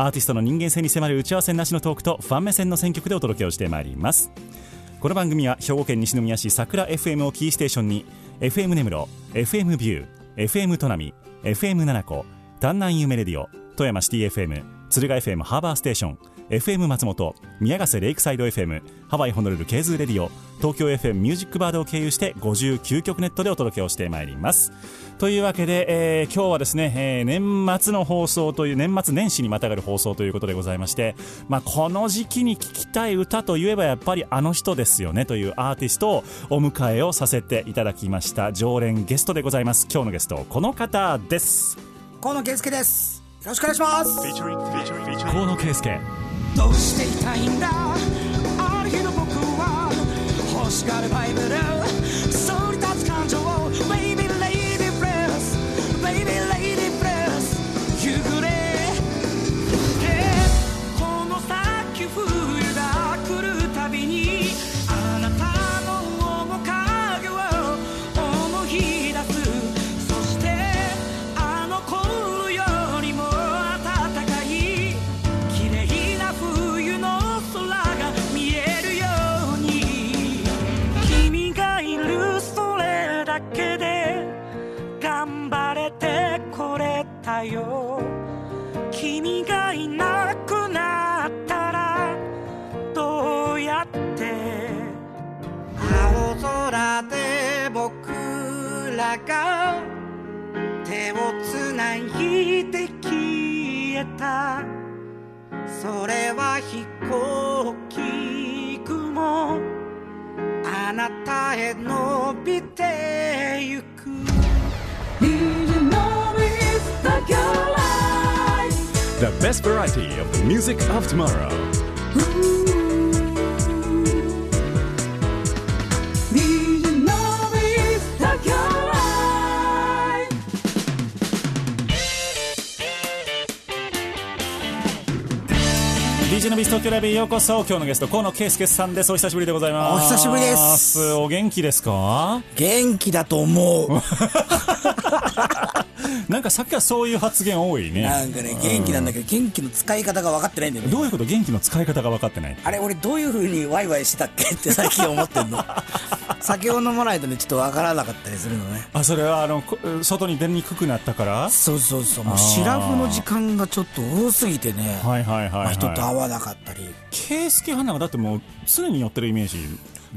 アーティストの人間性に迫る打ち合わせなしのトークとファン目線の選曲でお届けをしてまいります。この番組は兵庫県西宮市桜 FM をキーステーションに FM 根室 FM びゅー FM 砺波 FM 七子丹南夢レディオ富山シティ FM 敦賀 FM ハーバーステーション FM 松本宮ヶ瀬レイクサイド FM ハワイホノルル KZOO レディオ東京 FM ミュージックバードを経由して59局ネットでお届けをしてまいります。というわけで、えー今日はですね、えー年末の放送という年末年始にまたがる放送ということでございまして、まあ、この時期に聴きたい歌といえばやっぱりあの人ですよねというアーティストをお迎えをさせていただきました常連ゲストでございます。今日のゲストこの方です。河野圭介です。よろしくお願いします。河野圭介どうしていたいんだ？ある日の僕は欲しがるバイブル。そり立つ感情 Baby lady bless Baby lady よ。君がいなくなったらどうやって？青空で僕らが手をつないで消えた。それは飛行機雲。あなたへ伸び The best variety of the music of tomorrow. DJ のビス東京ライブへようこそ。今日のゲスト河野圭介さんです。お久しぶりでございます。お久しぶりです。お元気ですか？元気だと思う なんかさっきはそういう発言多いね。なんかね元気なんだけど元気の使い方が分かってないんだよね。どういうこと？元気の使い方が分かってないあれ俺どういう風にワイワイしてたっけって最近思ってんの。酒を飲まないとねちょっと分からなかったりするのね。あそれはあのこ外に出にくくなったから？そうそうそう。もうシラフの時間がちょっと多すぎてね、はいはいはい、まあはい、人と会わなかったり。圭なんかだってもう常に寄ってるイメージ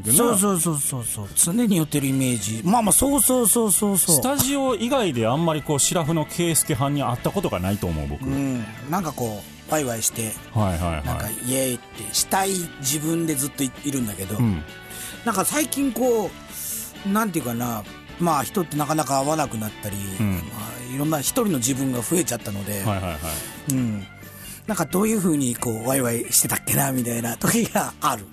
そうそうそうそうそう。常に寄ってるイメージ。まあまあそうそうそうそうそう。スタジオ以外であんまりこうシラフの圭介派に会ったことがないと思う僕、うん。なんかこうワイワイしてはいはいはい。なんかイエーイってしたい自分でずっといいるんだけど、うん。なんか最近こうなんていうかなまあ人ってなかなか会わなくなったり、ん。まあ、いろんな一人の自分が増えちゃったので、はいはいはい。うん、なんかどういうふうにこうワイワイしてたっけなみたいな時がある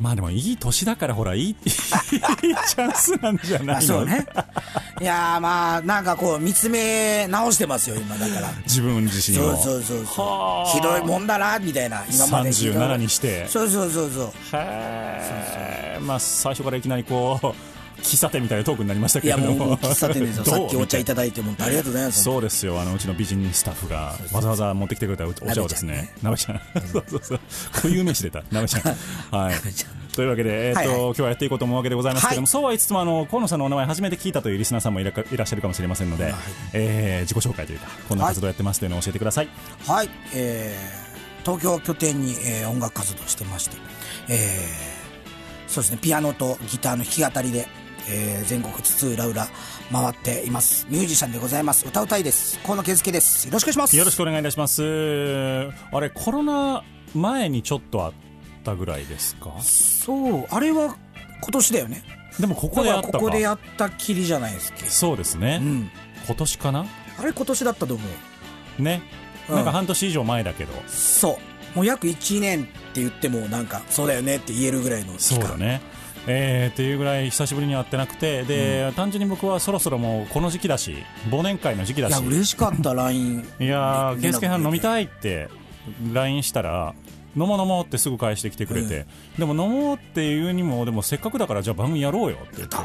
まあでもいい年だからほらいい いいチャンスなんじゃないの？あそうね。いやーまあなんかこう見つめ直してますよ今だから。自分自身そうをそうそうそはあ。うひどいもんだなみたいな今まで。ひどい37にして。そうそうそうそう。へえまあ最初からいきなりこう喫茶店みたいなトークになりましたいやけれども。もう喫茶店ですよ。さっきお茶いただいてもありがとうございます。そうですよ。あのうちの美人スタッフがわざわざ持ってきてくれたおお茶をですねなべちゃん そうそうそう。固有名詞出た。なべちゃん。はい。というわけで、えーとはいはい。今日はやっていこうと思うわけでございますけれども、はい。そうは言いつつもあの河野さんのお名前初めて聞いたというリスナーさんもいらかいらっしゃるかもしれませんので、えー自己紹介というかこんな活動やってますというのを教えてください、はい、えー東京を拠点に、えー音楽活動してまして、えーそうですね、ピアノとギターの弾き語りで、えー全国津々浦々回っています。ミュージシャンでございます。歌うたいです。河野圭介です。よろしくお願いします。よろしくお願いいたしますあれコロナ前にちょっとあったぐらいですか？そう、あれは今年だよね。でもここであったここでやったきりじゃないですか。そうですね、うん。今年かな？あれ今年だったと思う。ね、うんなんか半年以上前だけどそう。もう約1年って言ってもなんかそうだよねって言えるぐらいの期間そうだねえー、っていうぐらい久しぶりに会ってなくてで、単純に僕はそろそろもうこの時期だし忘年会の時期だし。いや嬉しかった LINE いやー、ねケイスケさん飲みいたいって LINE したら、飲もう飲もうってすぐ返してきてくれて、でも飲もうっていうにも、でもせっかくだからじゃあ番組やろうよって言って、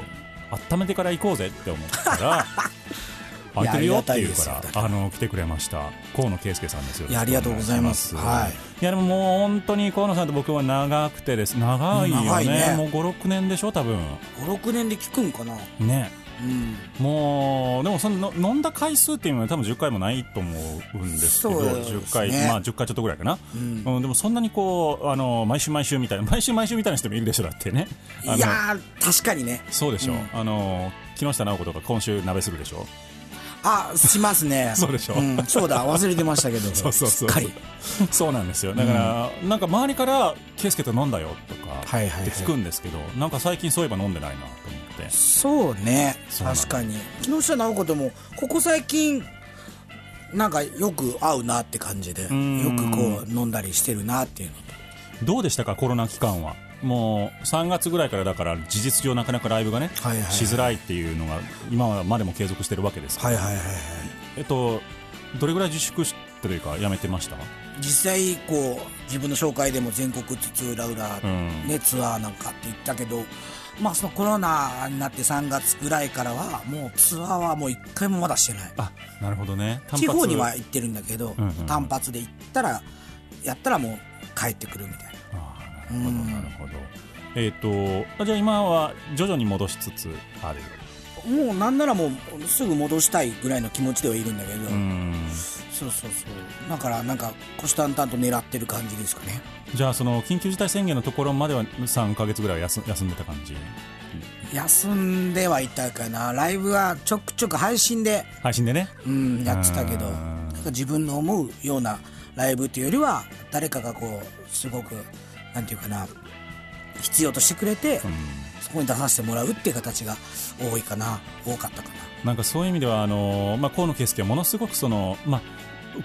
温めてから行こうぜって思ったら、空いてるよって言うからら、あの、来てくれました。河野圭介さんですよ。いやありがとうございます。はい。いやでももう本当に河野さんと僕は長くてです。長いよね。ね。もう5、6年でしょ、多分。56年で聞くんかな。ね。うん。もうでもそのの飲んだ回数っていうのは多分10回もないと思うんですけどすね。10回まあ10回ちょっとぐらいかな、うん。うん、でもそんなにこうあの毎週毎週みたいな毎週毎週みたいな人もいるでしょだってね。いやー確かにね。そうでしょ、うん。あの木下直子とか今週鍋するでしょあしますね。そうでしょ。ん、そうだ。忘れてましたけど。そうそうそう。すっかり。そうなんですよ。だから、なんか周りから「圭介と飲んだよ」とかはいはいはい。って聞くんですけど、なんか最近そういえば飲んでないなと思って。そうね。確かに。木下直子ともここ最近なんかよく会うなって感じでよん。くこう飲んだりしてるなっていうのと。どうでしたか？コロナ期間はもう3月ぐらいからだから事実上なかなかライブがね、はいはいはい。しづらいっていうのが今までも継続してるわけです。から、はいはいはいはい。えっとどれぐらい自粛しというかやめてました？実際こう自分の紹介でも全国津々浦々、うん。ね、ツアーなんかって言ったけどまあそのコロナになって3月ぐらいからはもうツアーはもう一回もまだしてない。あなるほどね。地方には行ってるんだけど、うんうん。単発で行ったらやったらもう帰ってくるみたいなほどうん。なるほどえっ、とあじゃあ今は徐々に戻しつつある。もうなんならもうすぐ戻したいぐらいの気持ちではいるんだけど、うん。そうそうそう。だからなんか虎視眈々と狙ってる感じですかね。じゃあその緊急事態宣言のところまでは3か月ぐらいは休休んでた感じ？休んではいたかな。ライブはちょくちょく配信で、配信でね。うん、やってたけど。うん。なんか自分の思うようなライブっていうよりは誰かがこうすごくなんていうかな必要としてくれて、うん。そこに出させてもらうっていう形が多いかな多かったかな。なんかそういう意味ではあの、まあ、河野圭介はものすごくその、まあ、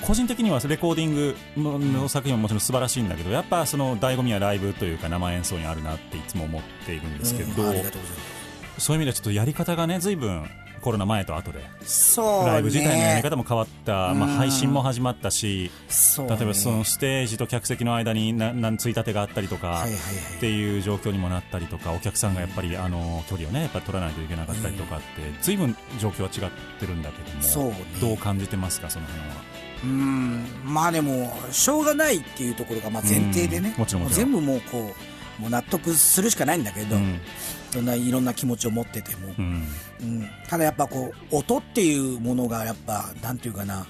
個人的にはレコーディングのの作品ももちろん素晴らしいんだけどやっぱその醍醐味はライブというか生演奏にあるなっていつも思っているんですけど、うんそういう意味ではちょっとやり方がね随分コロナ前と後で。そうね。ライブ自体のやり方も変わった、まあ、うん配信も始まったしね。例えばそのステージと客席の間にななんついたてがあったりとか、っていう状況にもなったりとかお客さんがやっぱりあの距離をねやっぱ取らないといけなかったりとかって随分状況は違ってるんだけどもそうね。どう感じてますかその辺は？うん。まあでもしょうがないっていうところがまあ前提でね。うん。もちろんもちろん。全部もうこうもう納得するしかないんだけど、うんそんないろんな気持ちを持ってても、うん。うん。ただやっぱこう音っていうものがやっぱなんていうかな。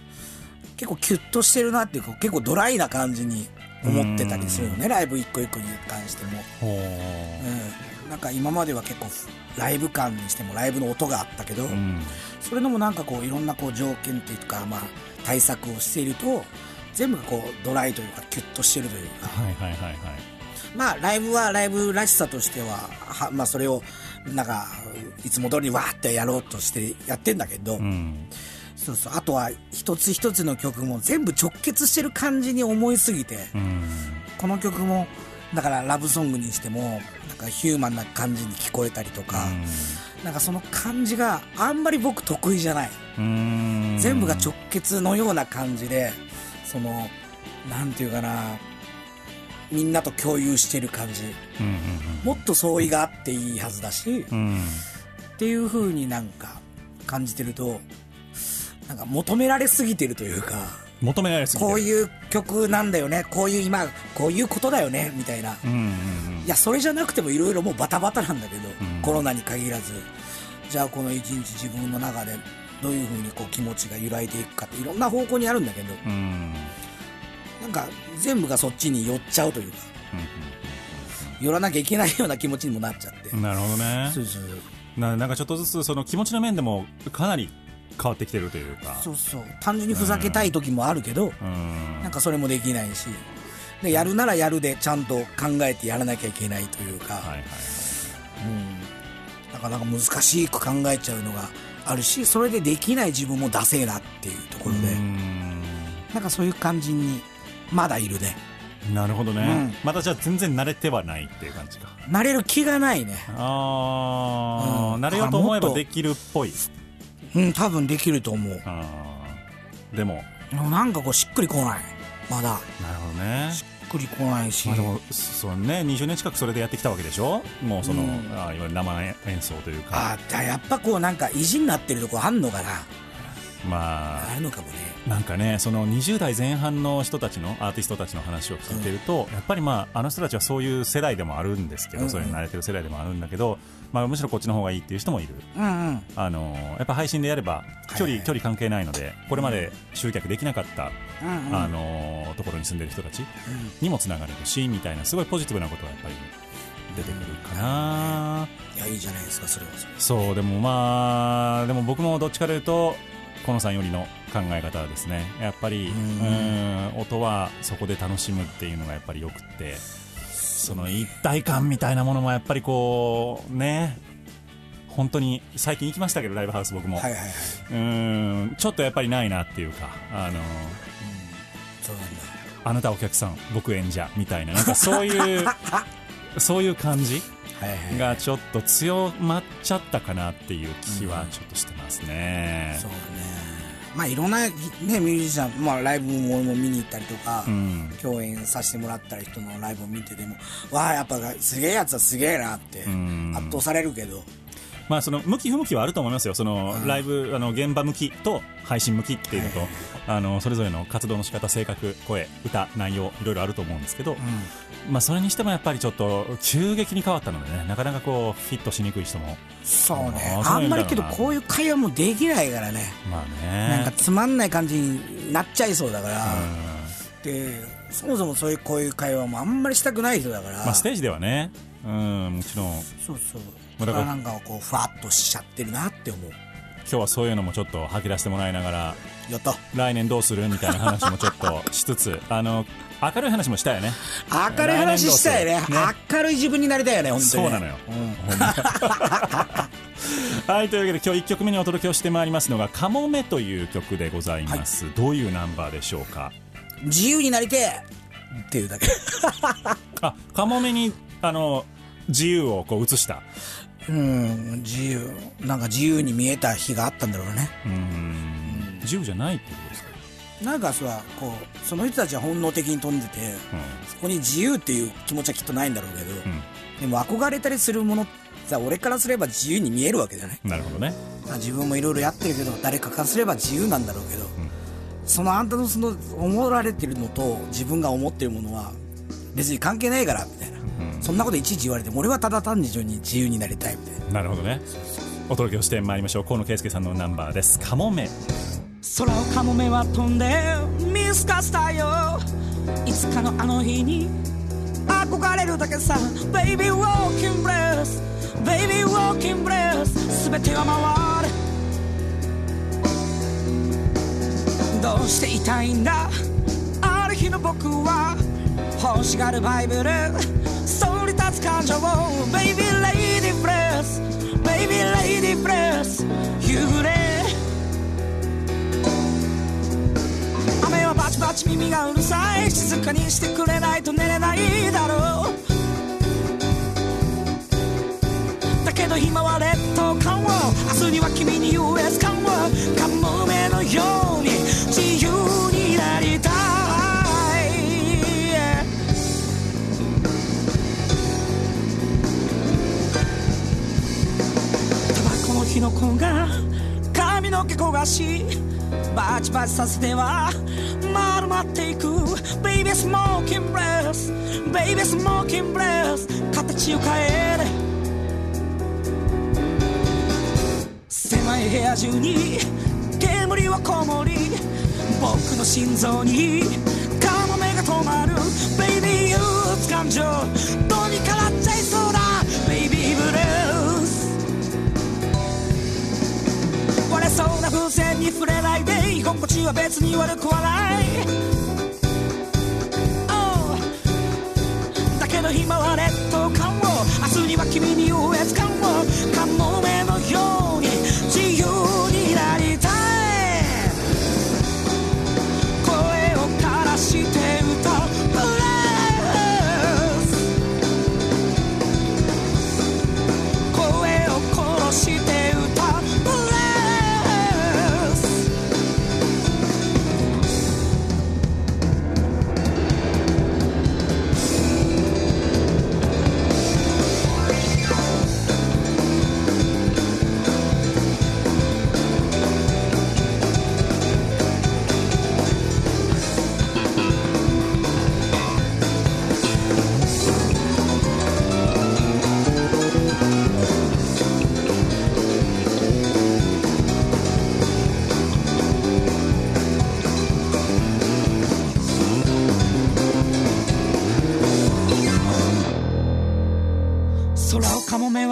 結構キュッとしてるなっていうか結構ドライな感じに思ってたりするよね。ライブ一個一個に関しても、ほう。ん、なんか今までは結構ライブ感にしてもライブの音があったけど、ううん。それでもなんかこういろんなこう条件っていうかまあ対策をしていると全部がこうドライというかキュッとしてるというか。はいはいはいはいまあライブはライブらしさとしてははまあそれをなんかいつも通りにわーってやろうとしてやってんだけど、うん。そうそう。あとは一つ一つの曲も全部直結してる感じに思いすぎて、うん。この曲もだからラブソングにしてもなんかヒューマンな感じに聞こえたりとか、なんかその感じがあんまり僕得意じゃない、うん。全部が直結のような感じでそのなんていうかなみんなと共有してる感じ。うんうんもっと相違があっていいはずだし、うんうんっていう風になんか感じてるとなんか求められすぎてるというか求められすぎこういう曲なんだよねこういう今こういうことだよねみたいな。うんうんうん。いやそれじゃなくてもいろいろもうバタバタなんだけど、うんコロナに限らず。じゃあこの一日自分の中でどういう風にこう気持ちが揺らいでいくかっていろんな方向にあるんだけど。うんなんか全部がそっちに寄っちゃうというかうん寄らなきゃいけないような気持ちにもなっちゃって、うんなるほどね。そうそうななんかちょっとずつその気持ちの面でもかなり変わってきてるというか。そうそう。単純にふざけたい時もあるけど、うん。なんかそれもできないし。でやるならやるでちゃんと考えてやらなきゃいけないというか、はいはいうん、なかなか難しく考えちゃうのがあるしそれでできない自分もダセえなっていうところで、うん。なんかそういう感じにまだいるね。なるほどね、うん。またじゃあ全然慣れてはないっていう感じか。慣れる気がないね。ああ、うん。慣れようと思えばできるっぽい。うん多分できると思う。でも。なんかこうしっくりこない。まだ。なるほどね。しっくりこないし、まあでもそうね20年近くそれでやってきたわけでしょ？もうその、うん。あーいわゆる生演奏というか。あーやっぱこうなんか意地になってるとこあんのかな。まあ。あるのかもねなんかねその20代前半の人たちのアーティストたちの話を聞いてると、やっぱりまああの人たちはそういう世代でもあるんですけど、うん。うんそれに慣れてる世代でもあるんだけど、まあ、むしろこっちの方がいいっていう人もいる。うんうん。あのやっぱ配信でやれば距離,、はいはい。距離関係ないのでこれまで集客できなかった、うんうん。あのところに住んでる人たちにもつながれるしみたいなすごいポジティブなことはやっぱり出てくるかな、いやいいじゃないですかそれはそれそうでもまあでも僕もどっちかというとこのさんよりの考え方はですね。やっぱりうん。うん音はそこで楽しむっていうのがやっぱりよくってその一体感みたいなものもやっぱりこうね本当に最近行きましたけどライブハウス僕も、はいはいはい。うんちょっとやっぱりないなっていうかあのそうなんだ。あなたお客さん僕演者みたいななんかそういう そういう感じがちょっと強まっちゃったかなっていう気はちょっとしてますね。そうねまあいろんなねミュージシャン、まあ、ライブも見に行ったりとか、うん。共演させてもらった人のライブを見ててもわあやっぱすげえやつはすげえなってん。圧倒されるけど。まあその向き不向きはあると思いますよ。そのライブあの現場向きと配信向きっていうのと、あのそれぞれの活動の仕方、性格、声、歌、内容いろいろあると思うんですけど、まあそれにしてもやっぱりちょっと急激に変わったのでね、なかなかこうフィットしにくい人も。そうね。あんまりけどこういう会話もできないからね。まあね。なんかつまんない感じになっちゃいそうだから、うん。でそもそもそういうこういう会話もあんまりしたくない人だから、まあステージではね、うんもちろん。そうそう。まあだからなんかこうふわっとしちゃってるなって思う。今日はそういうのもちょっと吐き出してもらいながら。やった。来年どうする？みたいな話もちょっとしつつ あの明るい話もしたよね。明るい話したいね。ね。明るい自分になりたいよね本当にね。そうなのよ、はいというわけで今日1曲目にお届けをしてまいりますのが「かもめ」という曲でございます、どういうナンバーでしょうか？自由になりてえっていうだけ。あかもめにあの自由をこう映した。うん自由。なんか自由に見えた日があったんだろうね。うーん自由じゃないってことですか？なんかさこうその人たちは本能的に飛んでて、そこに自由っていう気持ちはきっとないんだろうけど、ん。でも憧れたりするものさ俺からすれば自由に見えるわけじゃない？うんなるほどね。まあ自分もいろいろやってるけど誰かからすれば自由なんだろうけど、そのあんたのその思われてるのと自分が思ってるものは別に関係ないからみたいな、そんなこといちいち言われても俺はただ単純に自由になりたいみたいな。なるほどねお届けをしてまいりましょう。河野圭介さんのナンバーです「かもめ」空をカモメは飛んで見透かしたよ。いつかのあの日に憧れるだけさ。Baby walking breath Baby walking breath 全ては回る。どうしていたいんだ？ある日の僕は欲しがるバイブル。そり立つ感情を。Baby Baby lady breath 幽霊。雨はバチバチ耳がうるさい。静かにしてくれないと寝れないだろう。だけど今は劣バコの火の粉が髪の毛焦がしバチバチさせては丸まっていく。Baby smoking breath. Baby smoking breath. 形を変える。狭い部屋中に煙はこもり僕の心臓にカモメが止まる。Baby 憂鬱感情どうにかな風船に触れないで居心地は別に悪くはない。Oh だけど今はね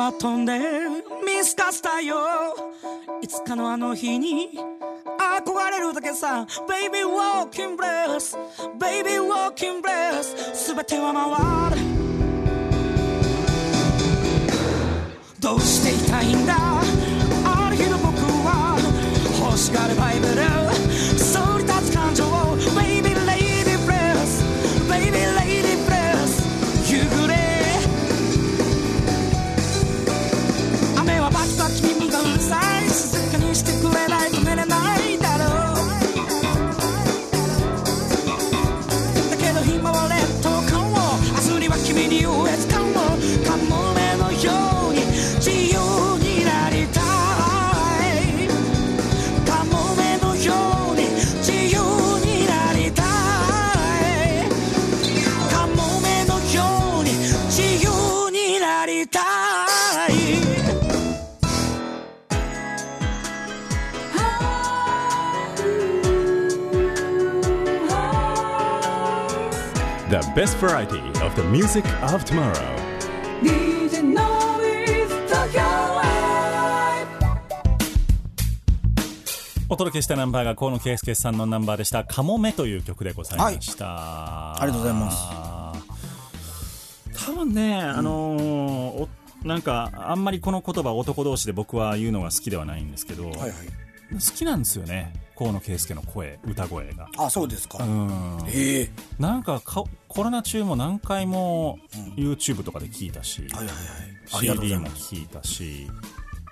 は飛んで見透かしたよ。いつかのあの日に憧れるだけさ。Baby walking bless. Baby walking bless. すべては回る。どうしていたいんだ？ある日の僕は欲しがるバイブル。Best variety of the music of tomorrow. お届けしたナンバーが河野圭介さんのナンバーでした「かもめ」という曲でございました、ありがとうございます。多分ね、あのーおなんかあんまりこの言葉男同士で僕は言うのが好きではないんですけど、はいはい。好きなんですよね河野圭介の声歌声が。あそうですか、うん。ええ。なんかかコロナ中も何回も YouTube とかで聞いたし、はいはいはい。ありがとうござ CD います。も聞いたし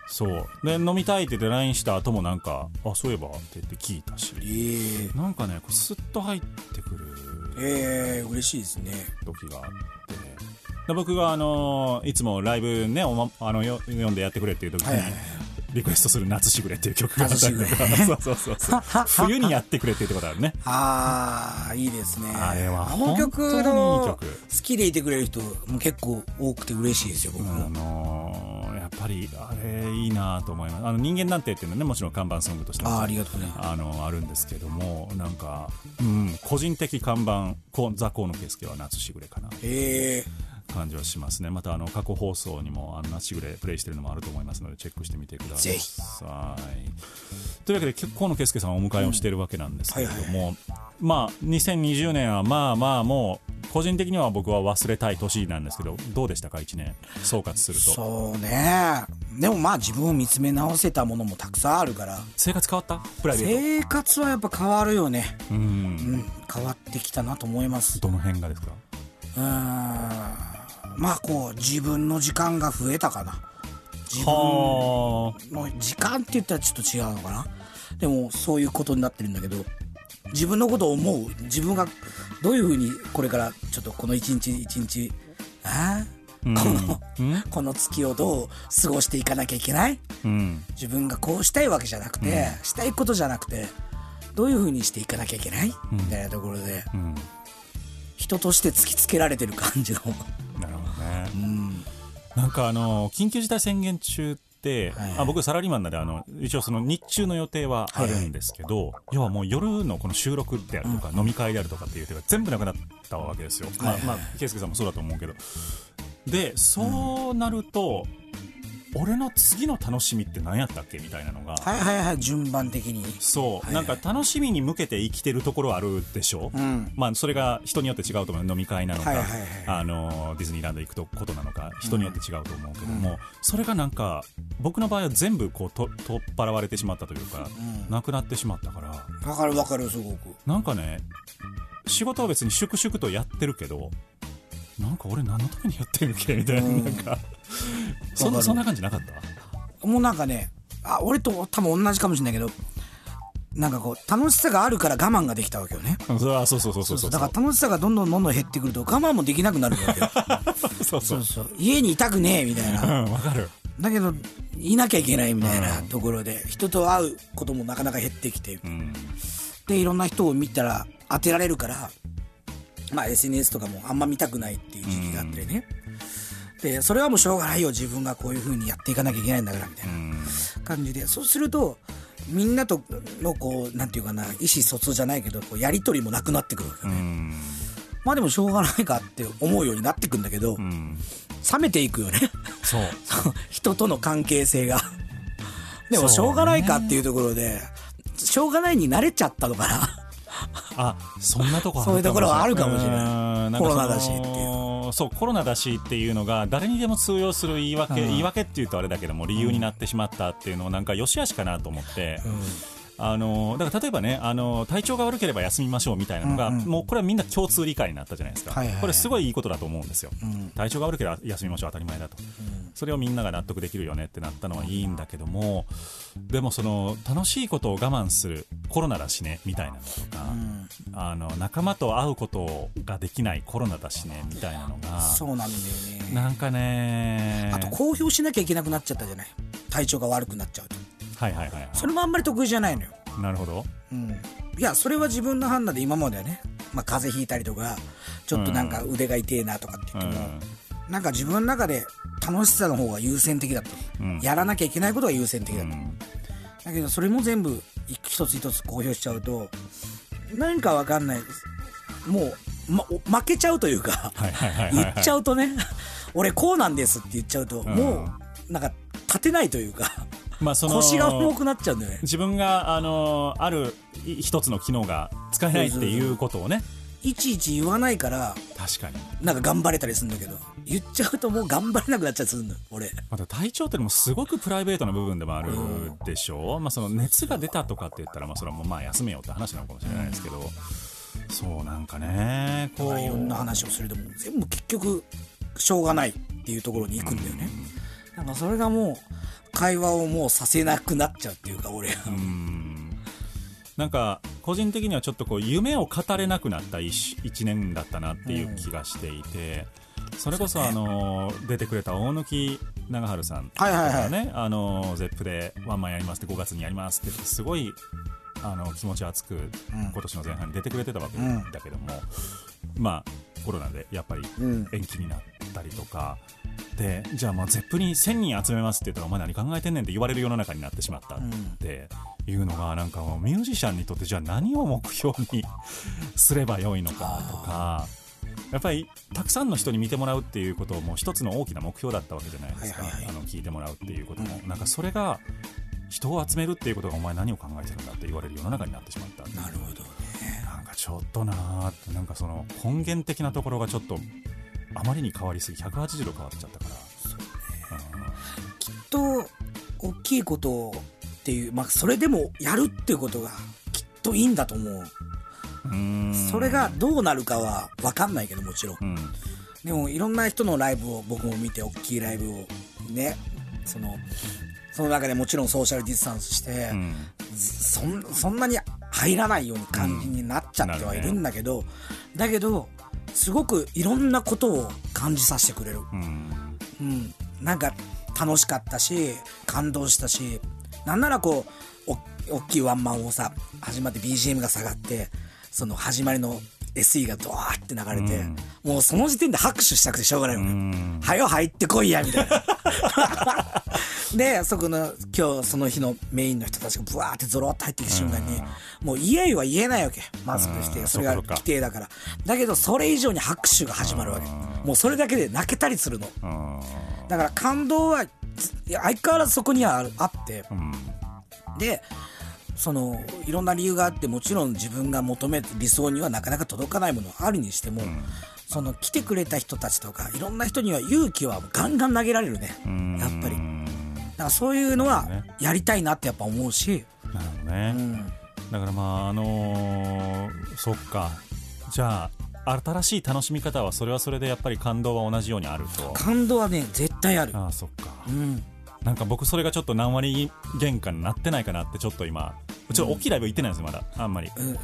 そう。で飲みたいって言って LINE した後もなんかあそういえばって言って聞いたしええ。なんかねこうスッと入ってくるええ嬉しいですね。時があって。で僕があのーいつもライブねお、ま、あのよ読んでやってくれっていう時に、はいはいはいリクエストする「夏しぐれ」っていう曲があったりとか。夏しぐそうそうそうそう冬にやってくれ。っていうことあるねああいいですね。あれはあの曲本当にいいの曲好きでいてくれる人も結構多くて嬉しいですよ僕あも、のーやっぱりあれいいなと思います。あの人間なんてっていうのはねもちろん看板ソングとしても。あーありがとうね。あのあるんですけどもなんか、うん、個人的看板こうザ・河野圭介は夏しぐれかな。え感じはしますね。またあの過去放送にもあの夏しぐれプレイしてるのもあると思いますのでチェックしてみてください。ぜひ。というわけで河野圭介さんをお迎えをしているわけなんですけれども、まあ2020年はまあまあもう個人的には僕は忘れたい年なんですけどどうでしたか？1年。総括するえと。そうね。でもまあ自分を見つめ直せたものもたくさんあるから。生活変わった？プライベー生活はやっぱ変わるよね。トうん。うん。変わってきたなと思います。どの辺がですか？うーんまあこう自分の時間が増えたかな。自分はの時間って言ったらちょっと違うのかな。でもそういうことになってるんだけど自分のことを思う。自分がどういうふうにこれからちょっとこの一日一日あうん。この、うん？この月をどう過ごしていかなきゃいけない？うん。自分がこうしたいわけじゃなくて、したいことじゃなくてどういうふうにしていかなきゃいけない、みたいなところでうん人として突きつけられてる感じのなるほどね、なんかあの緊急事態宣言中っあ僕サラリーマンなんであの一応その日中の予定はあるんですけど、要はもう夜のこの収録であるとか、飲み会であるとかっていう予定が全部なくなったわけですよ、はいはい。まあまあ圭介さんもそうだと思うけど。でそうなると、俺の次の楽しみって何やったっけみたいなのが、はいはいはい順番的に。そう、はいなんか楽しみに向けて生きてるところあるでしょ、うん。まあ、それが人によって違うと思う飲み会なのか、はいはいはいあのディズニーランド行くとことなのか人によって違うと思うけども、それがなんか僕の場合は全部こうと取っ払われてしまったというか、なくなってしまったからわかるわかるすごく。なんかね仕事は別に粛々とやってるけどなんか俺何のためにやってるっけみたいな,、なんか。そんなそんな感じなかった？もうなんかねあ俺と多分同じかもしれないけどなんかこう楽しさがあるから我慢ができたわけよね。うんそうそうそうそうそうそう。だから楽しさがどんどんどんどん減ってくると我慢もできなくなるわけよ。そうそそううそう。家にいたくねえみたいな。うんわかる。だけどいなきゃいけないみたいなところで人と会うこともなかなか減ってきて。うん。でいろんな人を見たら当てられるからまあ SNS とかもあんま見たくないっていう時期があってね。でそれはもうしょうがないよ。自分がこういう風にやっていかなきゃいけないんだからみたいな感じで。そうするとみんなとのこうなんていうかな意思疎通じゃないけどこうやり取りもなくなってくるわけよね、うん。まあでもしょうがないかって思うようになってくんだけど、うん。冷めていくよね。そう。人との関係性が。でも、しょうがないかっていうところで、しょうがないに慣れちゃったのかな。あそんなとこそういうところはあるかもしれない。コロナだしっていう。うそうコロナだしっていうのが誰にでも通用する言い訳、うん。言い訳っていうとあれだけども理由になってしまったっていうのをなんかよしあしかなと思って、あのだから例えばねあの体調が悪ければ休みましょうみたいなのが、うんうんもうこれはみんな共通理解になったじゃないですか、はいはいはい。これすごいいいことだと思うんですよ、ん。体調が悪ければ休みましょう当たり前だと、それをみんなが納得できるよねってなったのはいいんだけどもでもその楽しいことを我慢するコロナだしねみたいなのとか、あの仲間と会うことができないコロナだしねみたいなのがそうなんだよね。なんかねあと、公表しなきゃいけなくなっちゃったじゃない。体調が悪くなっちゃうと。はいはいはいはそれもあんまり得意じゃないのよ。いなるほど。うん。いや、それは自分の判断で今まではね、まあ、風邪ひいたりとか、ちょっとなんか腕が痛えなとかって言っても、なんか自分の中で楽しさの方が優先的だったの、うん。やらなきゃいけないことが優先的だったの、うん。だけどそれも全部一つ一つ公表しちゃうと何かわかんない。もう、ま、お負けちゃうというか言っちゃうとね 俺こうなんですって言っちゃうと、ん。もうなんか立てないというかまあその腰が重くなっちゃうんだよね。自分があのあるい一つの機能が使えないっていうことをね。いちいち言わないから確かに。なんか頑張れたりするんだけど言っちゃうともう頑張れなくなっちゃうするんだよ俺。また体調ってのもすごくプライベートな部分でもあるでしょ？う、まあ、その熱が出たとかって言ったら、まあ、それはもうまあ休めようって話なのかもしれないですけど、そうなんかねこう。いろんな話をするでも全部結局しょうがないっていうところに行くんだよね、なんかそれがもう会話をもうさせなくなっちゃうっていうか俺は、うん。なんか個人的にはちょっとこう夢を語れなくなった一一年だったなっていう気がしていて、それこそあの出てくれた大貫長春さんとかはいはいはいねあのゼップでワンマンやりますって5月にやりますってすごいあの気持ち熱く今年の前半に出てくれてたわけだけども、まあコロナでやっぱりうん。延期になったりとか、でじゃあもうゼップに1000人集めますって言ったらお前何考えてんねんって言われる世の中になってしまったっていうのがなんかもうミュージシャンにとってじゃあ何を目標にすればよいのかとか。やっぱりたくさんの人に見てもらうっていうことも一つの大きな目標だったわけじゃないですか、はいはいはい。あの聞いてもらうっていうことも、なんかそれが人を集めるっていうことがお前何を考えてるんだって言われる世の中になってしまった。なるほどね。なんかちょっとなーってなんかその根源的なところがちょっとあまりに変わりすぎ180度変わっちゃったから。と大きいことっていうまあそれでもやるっていうことがきっといいんだと思う。それがどうなるかは分かんないけどもちろん。うん。でもいろんな人のライブを僕も見て大きいライブをねそのその中でもちろんソーシャルディスタンスして、うんそんそんなに入らないように感じになっちゃってはいるんだけど、だけどすごくいろんなことを感じさせてくれる、うん。うん、なんか楽しかったし感動したしなんならこうお大きいワンマンをさ始まって BGM が下がってその始まりの SE がドワーって流れて、もうその時点で拍手したくてしょうがないよね。ん。はよ入ってこいやみたいな。で、そこの今日その日のメインの人たちがブワーってゾロッと入ってきた瞬間に、もうイエイは言えないわけ。マスクして、うんそれが規定だから。だけどそれ以上に拍手が始まるわけ。もうそれだけで泣けたりするの。うんだから感動は相変わらずそこにはあって、うんでそのいろんな理由があってもちろん自分が求める理想にはなかなか届かないものはあるにしても、その来てくれた人たちとかいろんな人には勇気はガンガン投げられるね。ん。やっぱり。だからそういうのはね。やりたいなってやっぱ思うし、なるほどね、うん、だからまああのーそっか。じゃあ新しい楽しみ方はそれはそれでやっぱり感動は同じようにあると。感動はね絶対ある。ああそっか。うん。なんか僕それがちょっと何割減価になってないかなってちょっと今ちょっと大きいライブ行ってないんですよまだ。あんまり。うんうん。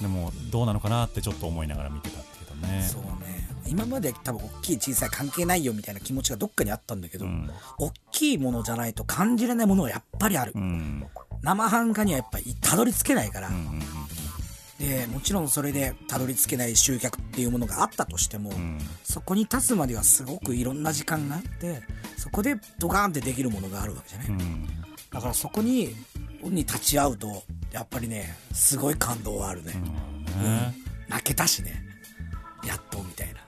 でもどうなのかなってちょっと思いながら見てたね。そうね。今まで多分大きい小さい関係ないよみたいな気持ちがどっかにあったんだけど、ん。大きいものじゃないと感じれないものはやっぱりある、うん。生半可にはやっぱりたどり着けないから、うんうんでもちろんそれでたどり着けない集客っていうものがあったとしても、ん。そこに立つまではすごくいろんな時間があってそこでドカーンってできるものがあるわけじゃない、うん。だからそこにに立ち会うとやっぱりねすごい感動はあるね、ね。泣けたしねやっとみたいな。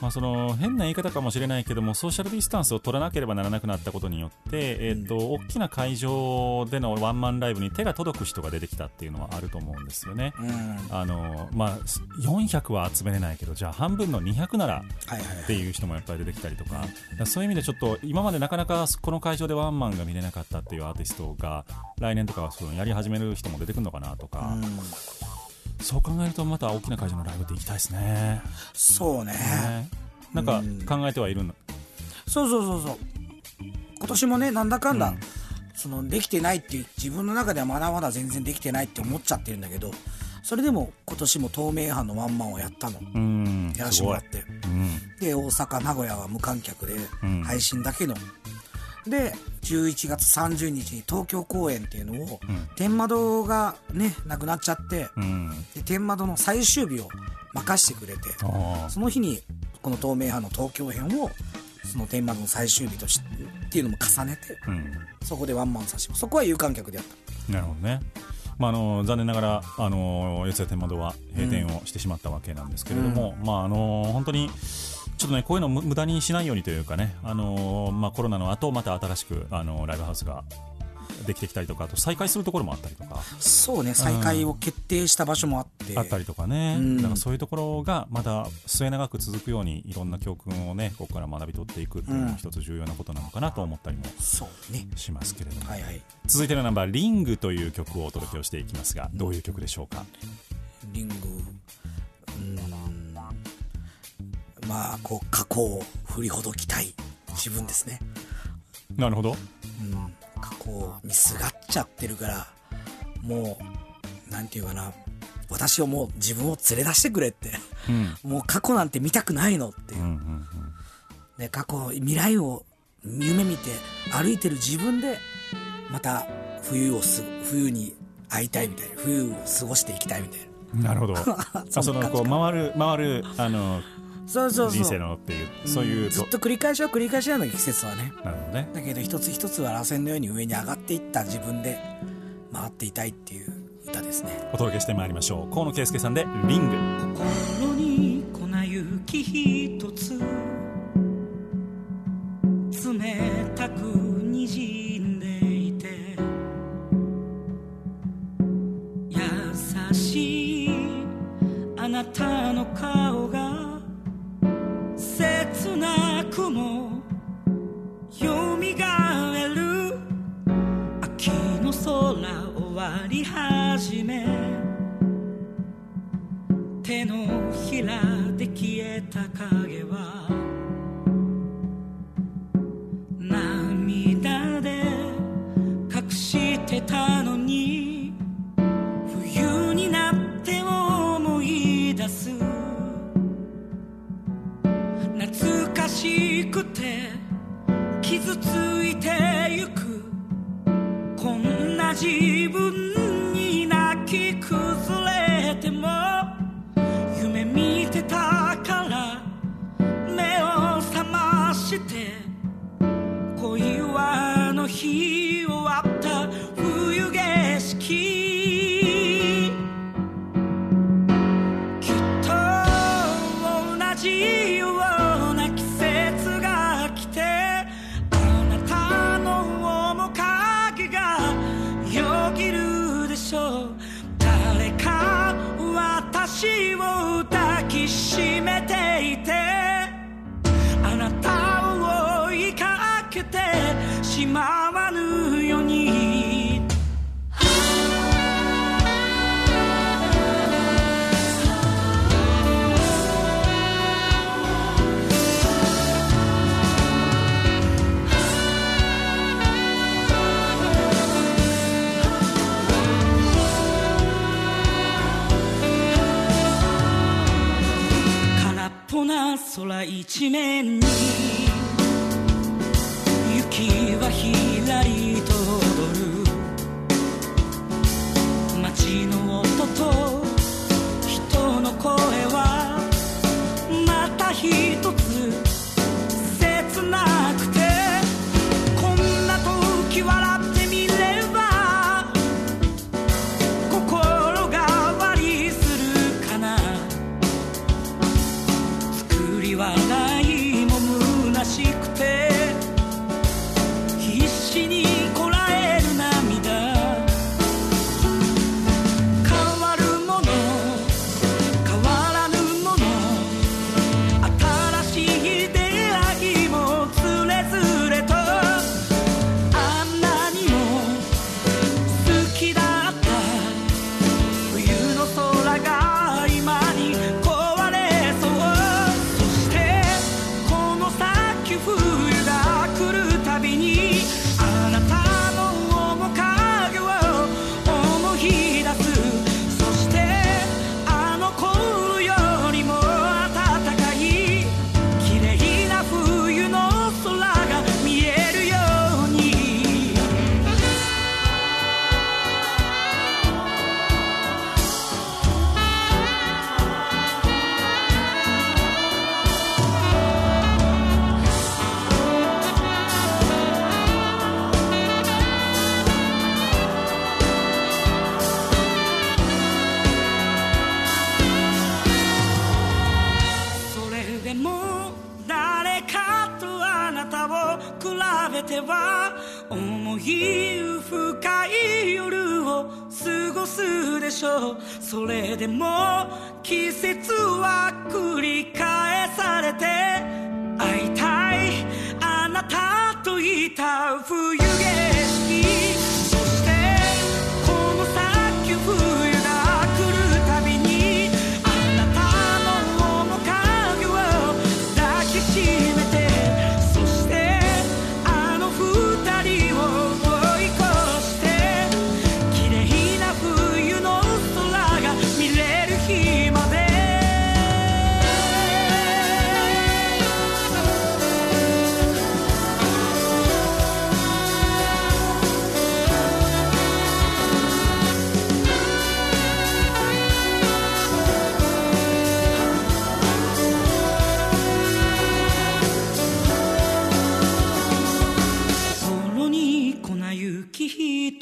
まあ、その変な言い方かもしれないけどもソーシャルディスタンスを取らなければならなくなったことによって、えーと大きな会場でのワンマンライブに手が届く人が出てきたっていうのはあると思うんですよね。うん。あのまあ、400は集めれないけどじゃあ半分の200ならっていう人もやっぱり出てきたりとか、そういう意味でちょっと今までなかなかこの会場でワンマンが見れなかったっていうアーティストが来年とかはそのやり始める人も出てくるのかなとか、そう考えるとまた大きな会場のライブって行きたいですね。そうね。ね。なんか考えてはいるの、そうそうそうそう。今年もねなんだかんだ、そのできてないっていう自分の中ではまだまだ全然できてないって思っちゃってるんだけどそれでも今年も透明版のワンマンをやったの。うん。やらせてもらって。うん。で大阪名古屋は無観客でん。配信だけの、で11月30日に東京公演っていうのを、天窓がねなくなっちゃって、うん。で天窓の最終日を任してくれてあその日にこの透明版の東京編をその天窓の最終日としてっていうのも重ねてあうん。そこでワンマンさせてそこは有観客でやった。なるほどね、まあ、あの残念ながらあの四谷天窓は閉店をしてしまったわけなんですけれども、まあ、あの本当にちょっとねこういうのを無無駄にしないようにというかねあの、まあ、コロナの後また新しくあのライブハウスができてきたりとかあと再開するところもあったりとか。そうね再開を決定した場所もあって、あったりとかね、うん。だからそういうところがまだ末永く続くようにいろんな教訓をねここから学び取っていくっていうのも一つ重要なことなのかなと思ったりもそうね。しますけれども、はいはい。続いてのナンバー「リング」という曲をお届けをしていきますがどういう曲でしょうか？リング。うーんまあこう過去を振りほどきたい自分ですね。なるほど。うん。過去を見すがっちゃってるからもうなんていうかな。私をもう自分を連れ出してくれって。うん。もう過去なんて見たくないのっていう、うんうんね、過去未来を夢見て歩いてる自分でまた冬をす冬に会いたいみたいな。冬を過ごしていきたいみたいな。うんなるほど あそのこう回る回るあのそうそうそう。人生のっていうそういうずっと繰り返しは繰り返しなんだけど季節はね。なるほどね。だけど一つ一つは螺旋のように上に上がっていった自分で回っていたいっていう歌ですね。お届けしてまいりましょう。河野圭介さんで「リング」心に粉雪一つ冷たくにじんでいて優しいあなたの顔が切なくもよみがえる。秋の空終わり始め。手のひらで消えた影はついてゆく。こんな時代空一面に。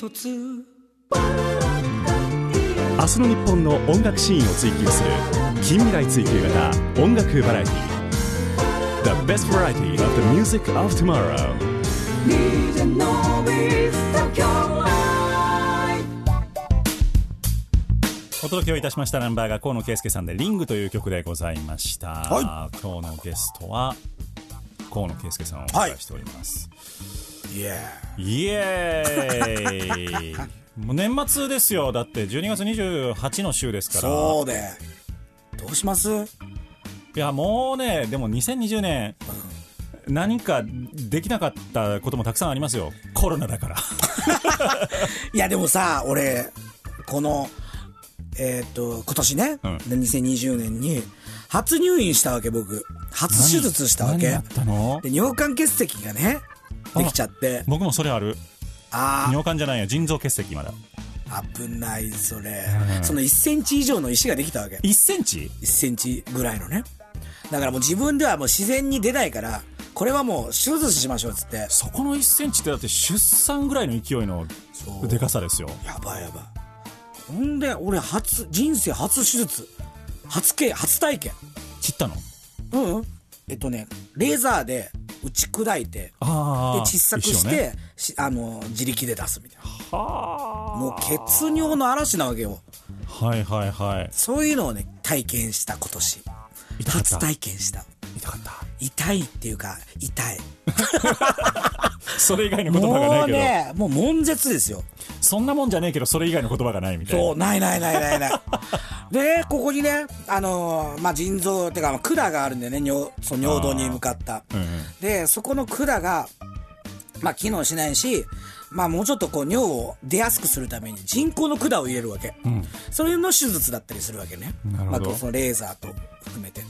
一つ。明日の日本の音楽シーンを追求する近未来追求型音楽バラエティ。The best variety of the music of tomorrow. お届けをいたしましたナンバーが河野圭介さんで「リング」という曲でございました、は今日のゲストは河野圭介さんをお迎えしております、いやイ。エーイ。もう年末ですよ。だって12月28の週ですから。そうで。どうします？いやもうねでも2020年何かできなかったこともたくさんありますよ。コロナだから。いやでもさ俺このえっ、と今年ね、うん。で2020年に初入院したわけ僕。初手術したわけ。何やったの？で尿管結石がねできちゃって。僕もそれある。あ尿管じゃないよ腎臓結石まだ。あ危ないそれ、うん。その1センチ以上の石ができたわけ。1センチ？1センチぐらいのね。だからもう自分ではもう自然に出ないからこれはもう手術しましょうっつって。そこの1センチってだって出産ぐらいの勢いのでかさですよ。やばいやばい。ほんで俺初人生初手術。初経初体験。切ったの？うんうんえっとねレーザーで打ち砕いてで小さくして、ね。しあの自力で出すみたいな。はもう血尿の嵐なわけよあはいはいはい。そういうのをね体験した今年。初体験した痛かった？痛いっていうか痛い。それ以外の言葉がなもいうけど、ねもう悶絶ですよ。そんなもんじゃねえけどそれ以外の言葉がないみたいな。そうないないないないない。でねここにねあのーまあ腎臓っていうかまあ管があるんだよね。尿その尿道に向かった。うんうん。でそこの管がまあ機能しないしまあもうちょっとこう尿を出やすくするために人工の管を入れるわけ、ん。それの手術だったりするわけね。なるほど。まあ、そのレーザーと含めて。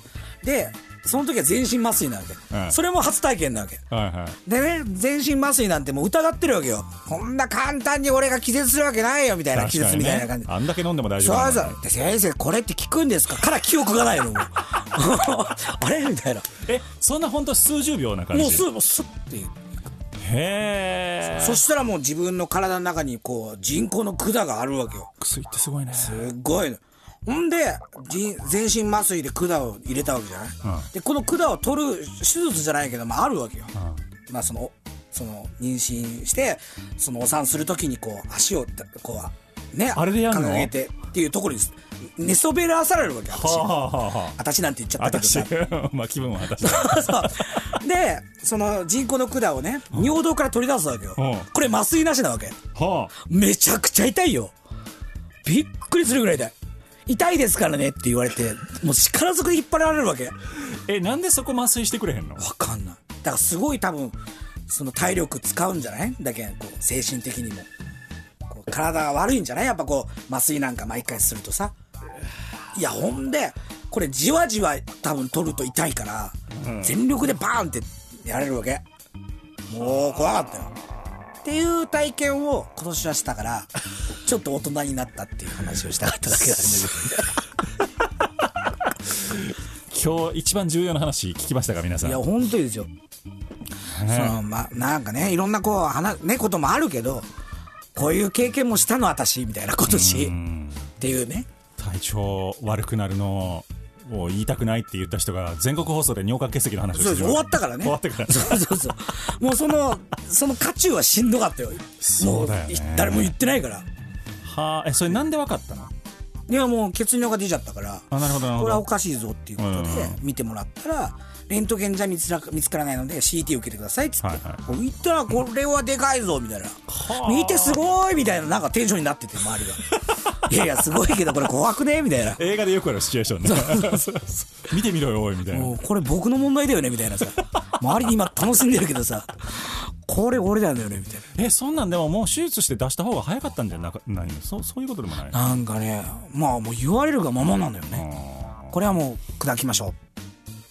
でその時は全身麻酔なわけ、うん。それも初体験なわけ。はいはい。でね全身麻酔なんてもう疑ってるわけよ。こんな簡単に俺が気絶するわけないよみたいな気絶みたいな感じ。あんだけ飲んでも大丈夫そうなのにそうで先生これって効くんですか？から記憶がないの。も うあれ？みたいな。えそんな本当数十秒な感じ？もうすもうスッて。へえ。そしたらもう自分の体の中にこう人工の管があるわけよ。薬ってすごいね。すっごいのほんで、じ全身麻酔で管を入れたわけじゃない、うんで、この管を取る手術じゃないけど、まああるわけよ。まあその、その、妊娠して、そのお産するときにこう、足を、こう、ね、あれでやんの？掲げてっていうところに、寝そべらされるわけ、私。はあはあはあ私なんて言っちゃったけど私さ。まあ気分は私 そうで、その人工の管をね、尿道から取り出すわけよ。うんこれ麻酔なしなわけ。はめちゃくちゃ痛いよ。びっくりするぐらい痛い。痛いですからねって言われて、もう力ずくで引っ張られるわけ。えなんでそこ麻酔してくれへんの？かんない。だからすごい多分、その体力使うんじゃない？だけどこう、精神的にも。こう体が悪いんじゃない？やっぱこう、麻酔なんか毎回するとさ。いや、ほんで、これじわじわ多分取ると痛いから、全力でバーンってやれるわけ。もう怖かったよ。っていう体験を今年はしたから、ちょっと大人になったっていう話をしたかっただけなんだ今日一番重要な話聞きましたか皆さん。いや、本当にですよ。そのまあ、なんかね、いろんなこう、話、ね、こともあるけど、こういう経験もしたの私、みたいな今年。っていうね。体調悪くなるのを言いたくないって言った人が全国放送で尿管結石の話をしてしまうわったからね。終わってからそうそうそう。もうその、その渦中はしんどかったよ。そうだよねも誰も言ってないから。はあえそれなんでわかったの？いやもう血尿が出ちゃったから、あなるほどこれはおどかしいぞっていうことでうん見てもらったら、レントゲンじゃ見つら見つからないので CT 受けてくださいっつって、はいはい。こう言ったらこれはでかいぞみたいな、見てすごいみたいな。なんかテンションになってて周りが。いやいやすごいけどこれ怖くね？みたいな。映画でよくあるシチュエーションね。見てみろよおいみたいな。もうこれ僕の問題だよねみたいなさ。周りに今楽しんでるけどさ。これ俺なんだよねみたいえそんなんでももう手術して出した方が早かったんじゃなかないの？そそういうことでもないななんかねまあもう言われるがままなんだよね。これはもう砕きましょう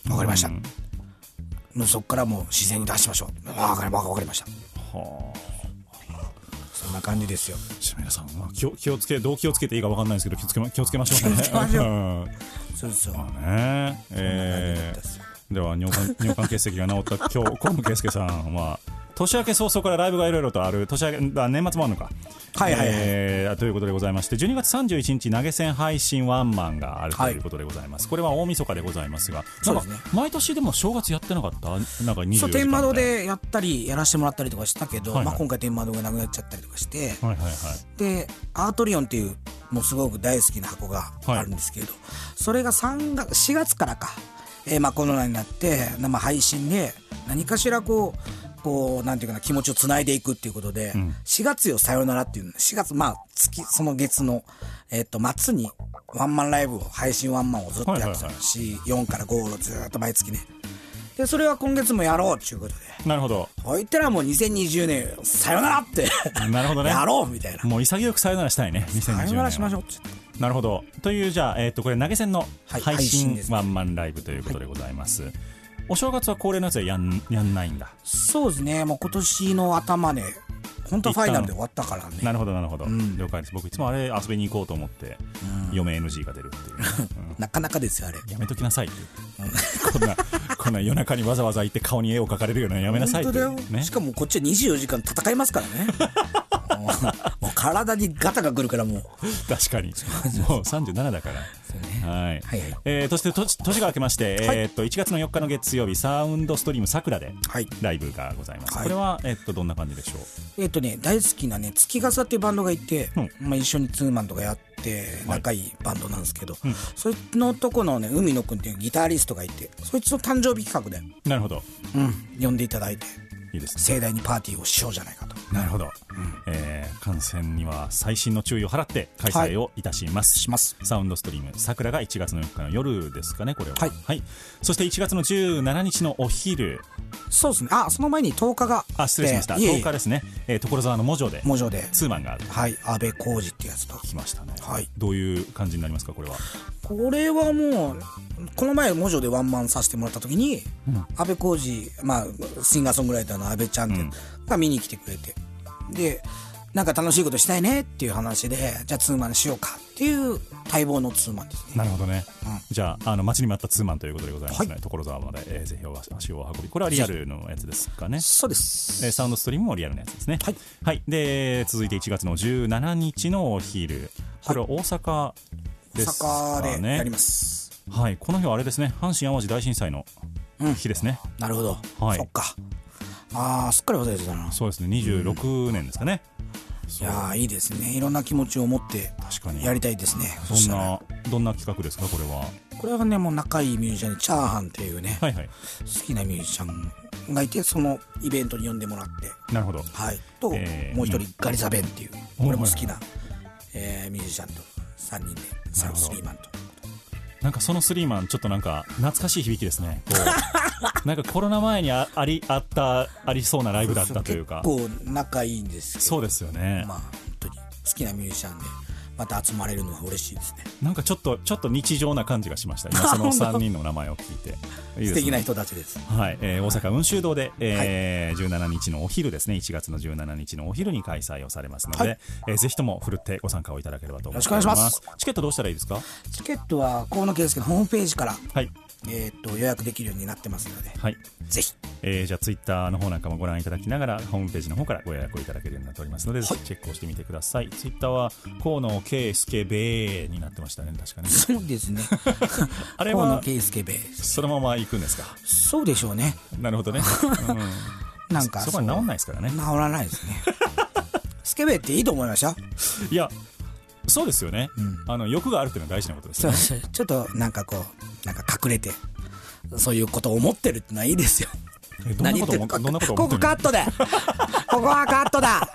わかりました、もうそっからもう自然に出しましょう。わかりわかりました。はそんな感じですよ。皆さん、まあ、気を気をつけどう気をつけていいかわかんないですけど気をつけま気をつけましょうね。そうそう。まあね。えー、では尿管 尿管結石が治った今日河野圭介さんは年明け早々からライブがいろいろとある年明けあ年末もあるのか。はいはいはい。えーということでございまして12月31日投げ銭配信ワンマンがあるということでございます、これは大晦日でございますがなんかそうですね。毎年でも正月やってなかった？なんか24時間そう天窓でやったりやらせてもらったりとかしたけど、はいはい。まあ、今回天窓がなくなっちゃったりとかして、はいはいはい。でアートリオンっていうもうすごく大好きな箱があるんですけど、それが3月4月からか、えーまあコロナになって生配信で何かしらこうこうなんていうかな気持ちをつないでいくっていうことで、4月よさよならっていうの4月まあ月その月の、えっと末にワンマンライブを配信ワンマンをずっとやってたはい。はいはいし、4から5をずっと毎月ね。でそれは今月もやろうっていうことで。なるほど。こう言ったらもう2020年さよならって なるほどね。やろうみたいな。もう潔くさよならしたいね2020さ年は。よならしましょうって。なるほど。というじゃあ、えー、とこれ投げ銭のはい配配信ワンマンライブということでございます、お正月は恒例のやつはやんやんないんだ。そうですね、もう今年の頭で、本当はファイナルで終わったからね。なるほどなるほど、了解です。僕いつもあれ遊びに行こうと思って、嫁 NG が出るっていう、うん。なかなかですよ、あれ。やめときなさいって。こんなこんな夜中にわざわざ行って顔に絵を描かれるようなのやめなさいって。本当だよ、ね。しかもこっちは24時間戦いますからね。もうもう体にガタがくるからもう。確かに。もう37だから、はい。はいはい。えーそしてと年が明けまして、はい。えーっと1月の4日の月曜日サウンドストリームさくらではい。ライブがございます、はい。これは、えーっとどんな感じでしょう？えっ、とね、大好きなね、月笠っていうバンドがいて、うん。まあ一緒にツーマンとかやって、仲いいバンドなんですけど、そいつのとこのね、海野くんっていうギタリストがいて、そいつの誕生日企画で、なるほど。うん、呼んでいただいて、いいですね。盛大にパーティーをしようじゃないかと。なるほど、えー感染には細心の注意を払って開催をいたします、します。サウンドストリーム桜が1月の4日の夜ですかねこれは。はい。そして1月の17日のお昼。そうですね。あ、その前に10日が。あ失礼しました。いえいえ。10日ですね、えー所沢の文字で。文字で。ツーマンがはい、安倍浩二ってやつと。来ましたね、はい。どういう感じになりますかこれは？これはもう、この前、文字でワンマンさせてもらった時に、安倍浩二、まあ、シンガーソングライターの安倍ちゃんってが見に来てくれて、で、なんか楽しいことしたいねっていう話で、じゃあツーマンしようかっていう待望のツーマンですね。なるほどね、じゃああの待ちに待ったツーマンということでございますね、はい所沢まで、えーぜひお足をお運びこれはリアルのやつですかねそうです。えーサウンドストリームもリアルなやつですね。はい。で、続いて1月の17日のお昼。これは大阪です大阪でねやります、はいこの日はあれですね。阪神・淡路大震災のうん。日ですね、なるほど、はい。そっか。ああすっかり忘れてたな。そうですね。26年ですかね、いやーいいですね。いろんな気持ちを持ってやりたいですね。そんなどんな企画ですかこれは？これはねもう仲いいミュージシャンでチャーハンっていうね、はいはい。好きなミュージシャンがいてそのイベントに呼んでもらってなるほど。はい。と、えーもう一人ガリザベンっていううん。俺も好きな、えーミュージシャンと3人でサンスリーマンと。なんかそのスリーマンちょっとなんか懐かしい響きですね。なんかコロナ前にあありあったありそうなライブだったというか。結構仲いいんですそうですよね、まあ本当に好きなミュージシャンでまた集まれるのは嬉しいですね。なんかちょっとちょっと日常な感じがしました。今その3人の名前を聞いて。いいね。素敵な人たちです。はい、えー大阪雲州堂で、えー17日のお昼ですね。1月の17日のお昼に開催をされますので、はい。えーぜひともふるってご参加をいただければと思います。よろしくお願いしチケットどうしたらいいですか？チケットは河野圭介のホームページから、はいえー、と予約できるようになってますのではい。ぜひ。えーじゃあツイッターの方なんかもご覧いただきながらホームページの方からご予約をいただけるようになっておりますので、ぜひチェックをしてみてください。ツイッターは河野圭介ベーになってましたね確かね。そうですね。あれ河野は圭介ベー。スそのまま行くんですか？そうでしょうね。なるほどね、うん、なんかそこは治んないですからね。治らないですね。スケベっていいと思いましたいやそうですよね、あの欲があるっていうのは大事なことですよね。ちょっとなんかこうなんか隠れてそういうことを思ってるってのはいいですよ。えどんなこと思かここカットでここはカットだ。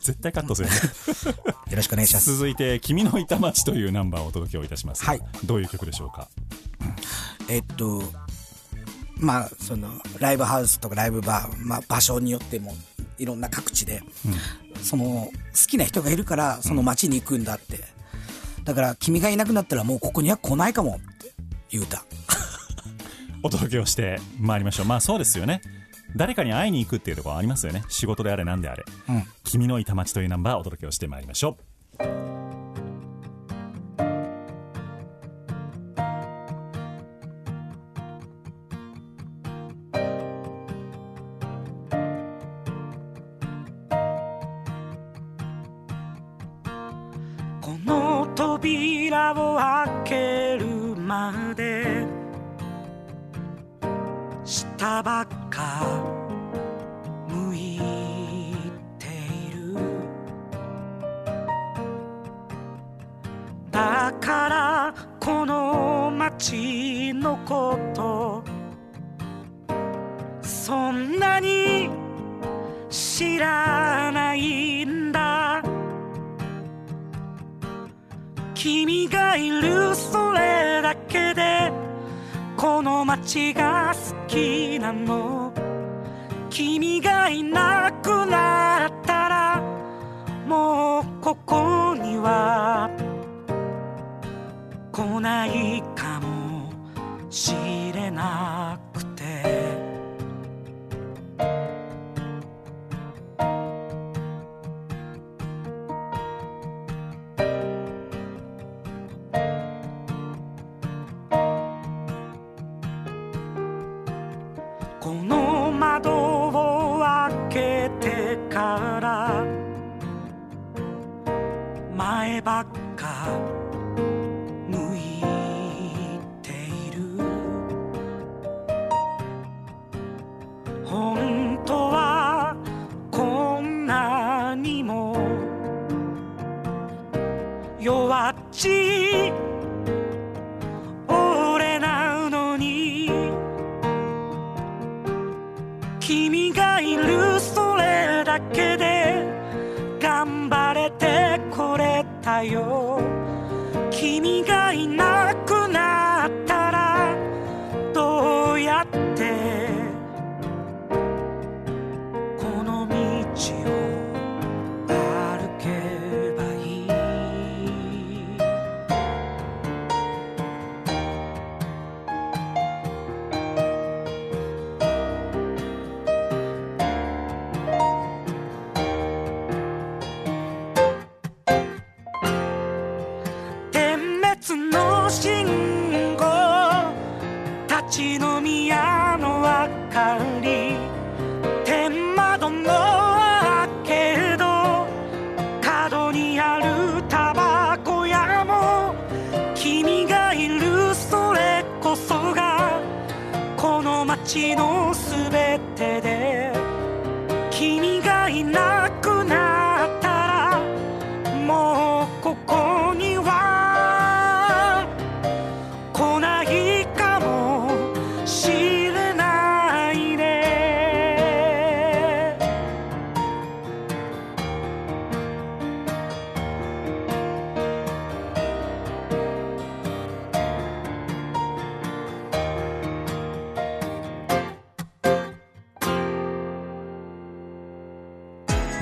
絶対カットする よろしくお願いします。続いて「君の板町」というナンバーをお届けをいたします、はい。どういう曲でしょうか？えっとまあそのライブハウスとかライブバー、まあ、場所によってもいろんな各地で、その好きな人がいるからその街に行くんだって、だから君がいなくなったらもうここには来ないかもって言うた。お届けをしてまいりましょう。まあそうですよね。誰かに会いに行くっていうところありますよね。仕事であれ何であれ「うん。君の板町」というナンバーをお届けをしてまいりましょう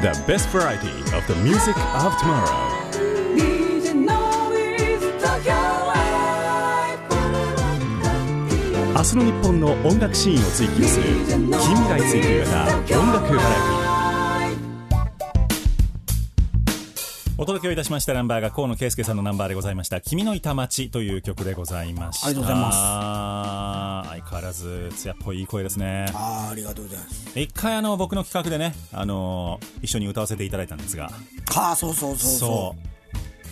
The best variety of the music of tomorrow. 明日の日本の音楽シーンを追求する近未来追求型音楽バラエティお届けをいたしました。ナンバーが河野圭介さんのナンバーでございました「君のいた街」という曲でございましたありがとうございます相変わらず艶っぽいいい声ですね。ああありがとうございます。一回あの僕の企画でね、あの一緒に歌わせていただいたんですが。ああそうそうそうそ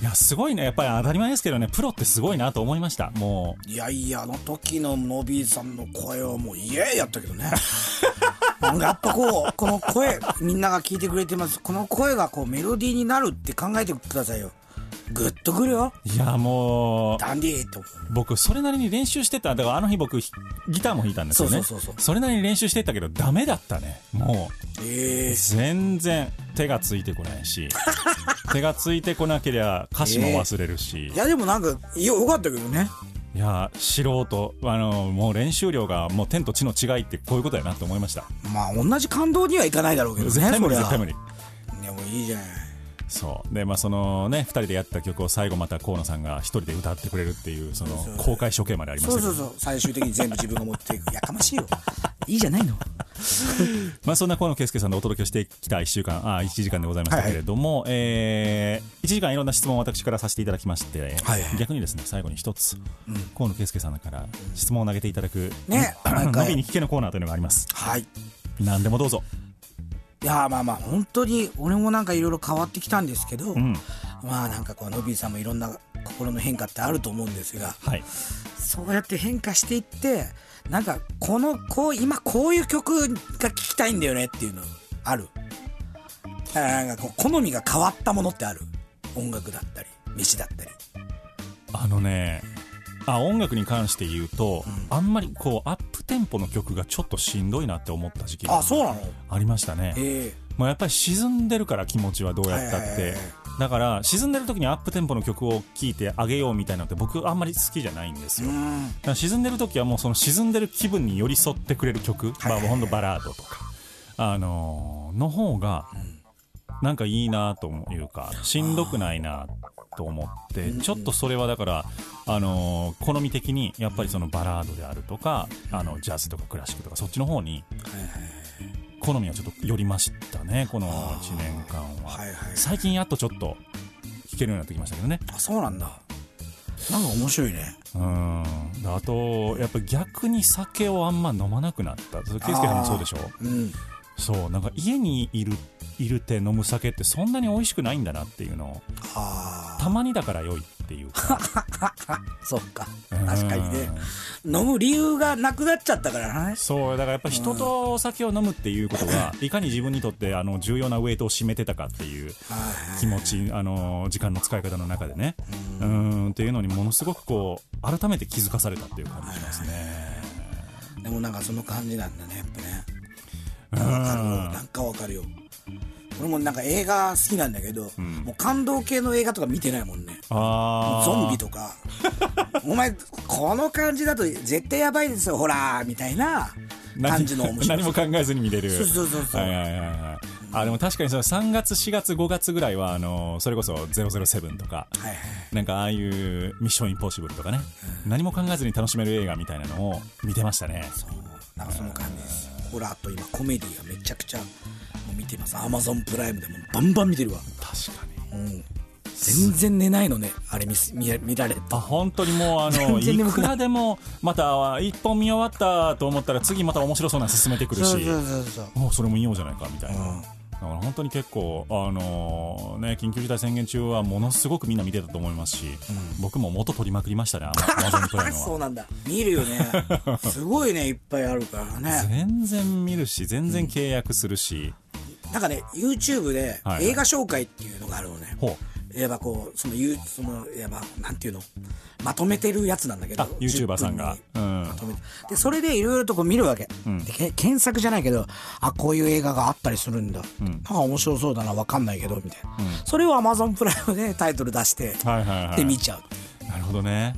いやすごいね。やっぱり当たり前ですけどね。プロってすごいなと思いました。もう。いやいやあの時のノビーさんの声はもうイエーイやったけどね。やっぱこうこの声みんなが聞いてくれてます。この声がこうメロディーになるって考えてくださいよグッとくるよ。ういやもうダンディーと僕それなりに練習してた。だからあの日僕ひギターも弾いたんですよね。そうそうそうそう。れなりに練習してたけどダメだったね。もうええ全然手がついてこないし。手がついてこなけりゃ歌詞も忘れるし、いやでもなんかよかったけどね。いや素人。あのもう練習量がもう天と地の違いってこういうことやなと思いました。まあ同じ感動にはいかないだろうけどね絶対無理絶対無理。でもいいじゃないそう。でまあそのね2人でやった曲を最後また河野さんが1人で歌ってくれるっていうその公開処刑までありましたそうそうそう。最終的に全部自分が持っていくやかましいよ。いいじゃないの。まあそんな河野圭介さんでお届けしてきた1週間あ1時間でございましたけれども、えー、1時間いろんな質問を私からさせていただきまして、はいはい。逆にですね最後に一つ、河野圭介さんから質問を投げていただく、ね毎の回 びに聞けのコーナーというのがあります。はい。何でもどうぞいやまあまあ本当に俺もなんかいろいろ変わってきたんですけど、ん。まあなんかこうノビーさんもいろんな心の変化ってあると思うんですがはい。そうやって変化していってなんかこのこう今こういう曲が聴きたいんだよねっていうのある。だからなんかこう好みが変わったものってある。音楽だったり飯だったり。あのねあ音楽に関して言うと、あんまりこうアップテンポの曲がちょっとしんどいなって思った時期があそうなの？ありましたね。へえ。まあ、やっぱり沈んでるから気持ちはどうやったって。だから沈んでる時にアップテンポの曲を聴いてあげようみたいなのって僕あんまり好きじゃないんですよ。だから沈んでる時はもうその沈んでる気分に寄り添ってくれる曲、まあ、ほんとバラードとか、あのーの方がなんかいいなというかしんどくないなと思ってちょっとそれはだから、あのー好み的にやっぱりそのバラードであるとかあのジャズとかクラシックとかそっちの方に好みはちょっと寄りましたねこの1年間は、はいはい最近やっとちょっと弾けるようになってきましたけどね。あそうなんだ。なんか面白いね。うん。あとやっぱり逆に酒をあんま飲まなくなった。圭介さんもそうでしょ？うんそうなんか家にいるいるって飲む酒ってそんなに美味しくないんだなっていうのをあたまにだから良いっていうか。あ そっか。うん。確かにね。飲む理由がなくなっちゃったからね。そうだからやっぱ人とお酒を飲むっていうことがいかに自分にとってあの重要なウェイトを占めてたかっていう気持ちあの時間の使い方の中でね。うん。っていうのにものすごくこう改めて気づかされたっていう感じしますね。でもなんかその感じなんだねやっぱねなんかわかるよ。俺もなんか映画好きなんだけど、もう感動系の映画とか見てないもんね。ゾンビとか。お前この感じだと絶対やばいですよほらみたいな感じの面白さ。何も考えずに見れる。そうそうそうそう。はいはいはいはい。あでも確かにその3月4月5月ぐらいはあのそれこそ007とかはいはいなんかああいうミッションインポッシブルとかね、何も考えずに楽しめる映画みたいなのを見てましたね。そう。なんかその感じですホラーと今コメディがめちゃくちゃもう見てます。アマゾンプライムでもバンバン見てるわ。確かに。うん。全然寝ないのね。あれ見す見見られあ本当にもうあのい眠くらでもまた一本見終わったと思ったら次また面白そうなの進めてくるし。そうそれも見ようじゃないかみたいな、だから本当に結構、あのーね、緊急事態宣言中はものすごくみんな見てたと思いますし、僕も元取りまくりましたね、あの、アマゾンプライムは。そうなんだ。見るよね。すごいねいっぱいあるからね。全然見るし、全然契約するし、なんかね YouTube で映画紹介っていうのがあるのね、ほいわばこうそのそのいわばなんていうの？まとめてるやつなんだけどあ YouTuber さんが。10分にうん。まとめて。でそれでいろいろとこう見るわけ、でけ検索じゃないけどあこういう映画があったりするんだ、なん。か面白そうだなわかんないけどみたいな、それを Amazon プライムでタイトル出して、はいはいはい。で見ちゃう。なるほどね。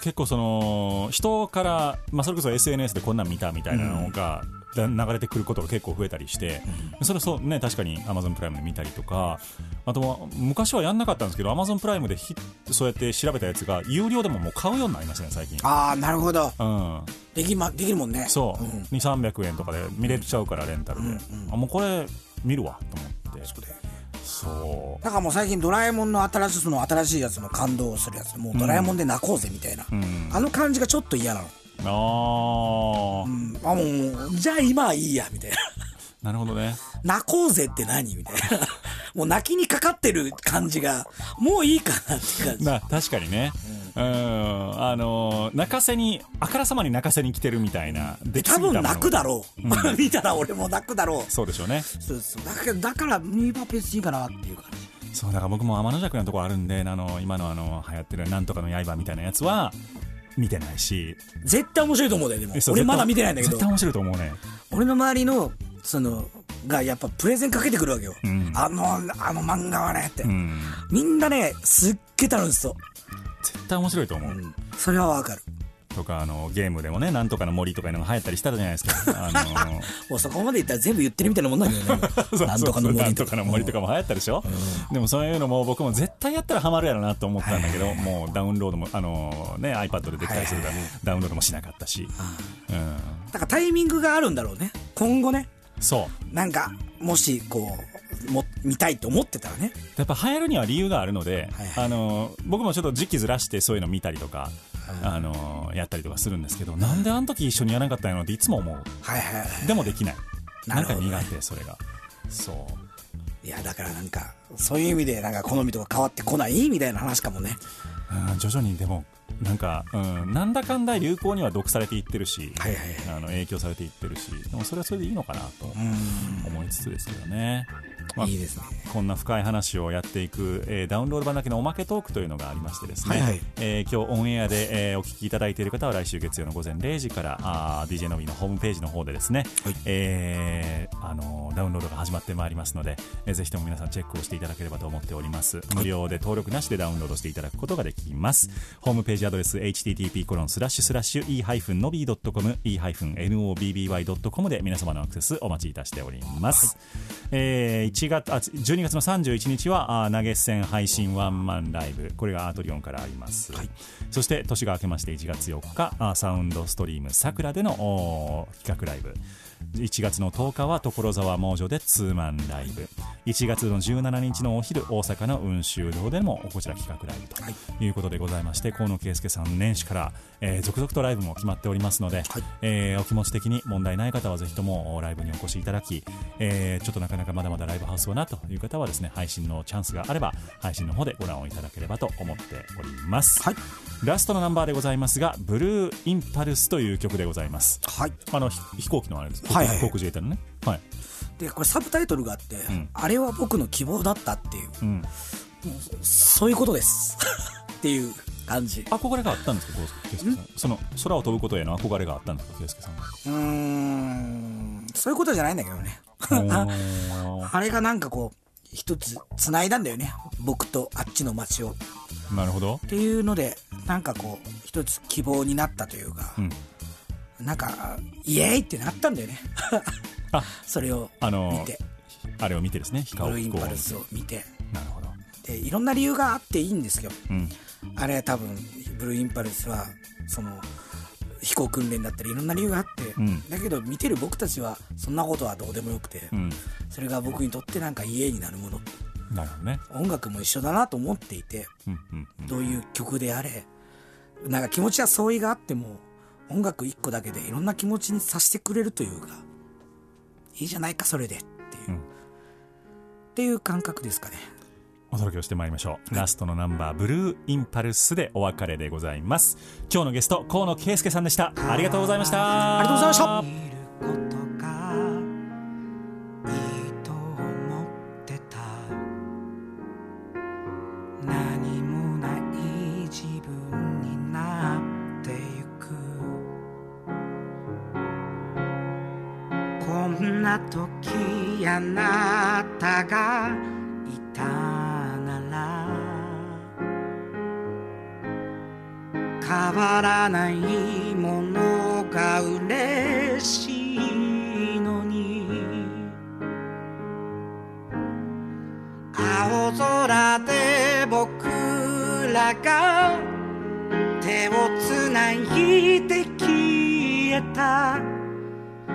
結構その人から、まあ、それこそ SNS でこんなん見たみたいなのが、だ流れてくることが結構増えたりして、それそうね確かに Amazon プライムで見たりとかあとは昔はやんなかったんですけど Amazon プライムでひそうやって調べたやつが有料でももう買うようになりましたね最近。ああなるほど。うん。でき,、ま、できるもんね。そう、ん。2300円とかで見れちゃうからレンタルで、あもうこれ見るわと思って。そうだからもう最近ドラえもんの新しいその新しいやつの感動するやつもうドラえもんで泣こうぜみたいな、あの感じがちょっと嫌なの、あー、うん。あもうじゃあ今はいいやみたいな。なるほどね。泣こうぜって何みたいな。もう泣きにかかってる感じがもういいかなって感じ。な確かにね。うん、あの泣かせにあからさまに泣かせに来てるみたいなで多分泣くだろう、見たら俺も泣くだろう。そうでしょうね。そうそうだからだからミーバーペースいいかなっていう感じ。そうだから僕も天の弱なところあるんであの今のあの流行ってるなんとかの刃みたいなやつは見てないし。絶対面白いと思うんだよでも俺まだ見てないんだけど。絶対面白いと思うね。俺の周りのそのがやっぱプレゼンかけてくるわけよ、ん。あのあの漫画はねって、うん。みんなねすっげえ楽しそう、絶対面白いと思う、それはわかるとかあのゲームでもねなんとかの森とかいうのが流行ったりしたじゃないですか。あの もうそこまで言ったら全部言ってるみたいなもんなんだよね。なんとかのそうそう。な森んとかの森とかも流行ったでしょ、でもそういうのも僕も絶対やったらハマるやろなと思ったんだけど、もうダウンロードもあの、ね、iPad でできたりするから、ダウンロードもしなかったし、うん、だからタイミングがあるんだろうね。今後ね。そう。なんかもしこうも見たいと思ってたらね。やっぱ流行るには理由があるので、はいはい。あの僕もちょっと時期ずらしてそういうの見たりとか、あのやったりとかするんですけどなんであの時一緒にやらなかったんやろっていつも思う。はいはいはい。でもできない。なんか苦手それが。そう。いやだからなんかそういう意味でなんか好みとか変わってこないみたいな話かもね。うん徐々にでもなんか、うん、なんだかんだ流行には毒されていってるし、はいはいはい。あの影響されていってるしでもそれはそれでいいのかなと思いつつですけどね、まあいいですね。こんな深い話をやっていく、えーダウンロード版だけのおまけトークというのがありましてですね、はいはい。えー今日オンエアで、えーお聞きいただいている方は来週月曜の午前0時からあー DJ のびのホームページの方でですね、はい。えーあのーダウンロードが始まってまいりますので、えーぜひとも皆さんチェックをしていただければと思っております。無料で登録なしでダウンロードしていただくことができます。ホームページアドレス http コロンスラッシュスラッシュ e-nobby.com e-nobby.com で皆様のアクセスお待ちいたしております、えー1月あ12月の31日はあー投げ銭配信ワンマンライブ。これがアートリオンからあります、そして年が明けまして1月4日あーサウンドストリームさくらでの企画ライブ1月の10日は所沢猛女でツーマンライブ。1月の17日のお昼大阪の雲州堂でもこちら企画ライブということでございまして河野圭介さん年始から、えー続々とライブも決まっておりますので、えーお気持ち的に問題ない方はぜひともライブにお越しいただき、えーちょっとなかなかまだまだライブハウスはなという方はですね配信のチャンスがあれば配信の方でご覧をいただければと思っております、はい。ラストのナンバーでございますが「ブルーインパルス」という曲でございます。はい。あのひ飛行機のあれです、はい。はい航空自衛隊のね。はい。でこれサブタイトルがあって、ん。あれは僕の希望だったっていう。うん。そういうことですっていう感じ。憧れがあったんですか圭介さん？その空を飛ぶことへの憧れがあったんですか圭介さんは？うーん。そういうことじゃないんだけどね。あれがなんかこう一つ繋いだんだよね。僕とあっちの街を。なるほど。っていうのでなんかこう一つ希望になったというか、ん。なんかイエーイってなったんだよね。あ。それをあの見て、あれを見てですね飛ブルーインパルスを見てでいろんな理由があっていいんですよ。うん。あれは多分ブルーインパルスはその飛行訓練だったりいろんな理由があって、ん。だけど見てる僕たちはそんなことはどうでもよくて、うん。それが僕にとってなんか家になるもの。なるほどね。音楽も一緒だなと思っていてどういう曲であれなんか気持ちは相違があっても音楽一個だけでいろんな気持ちにさせてくれるというかいいじゃないかそれでっていう、うん。っていう感覚ですかねお届けをしてまいりましょう、ラストのナンバー「ブルーインパルス」でお別れでございます。今日のゲスト河野圭介さんでした。ありがとうございました。ありがとうございました。こんな時あなたが変わらないものが嬉しいのに。青空で僕らが手をつないで消えた。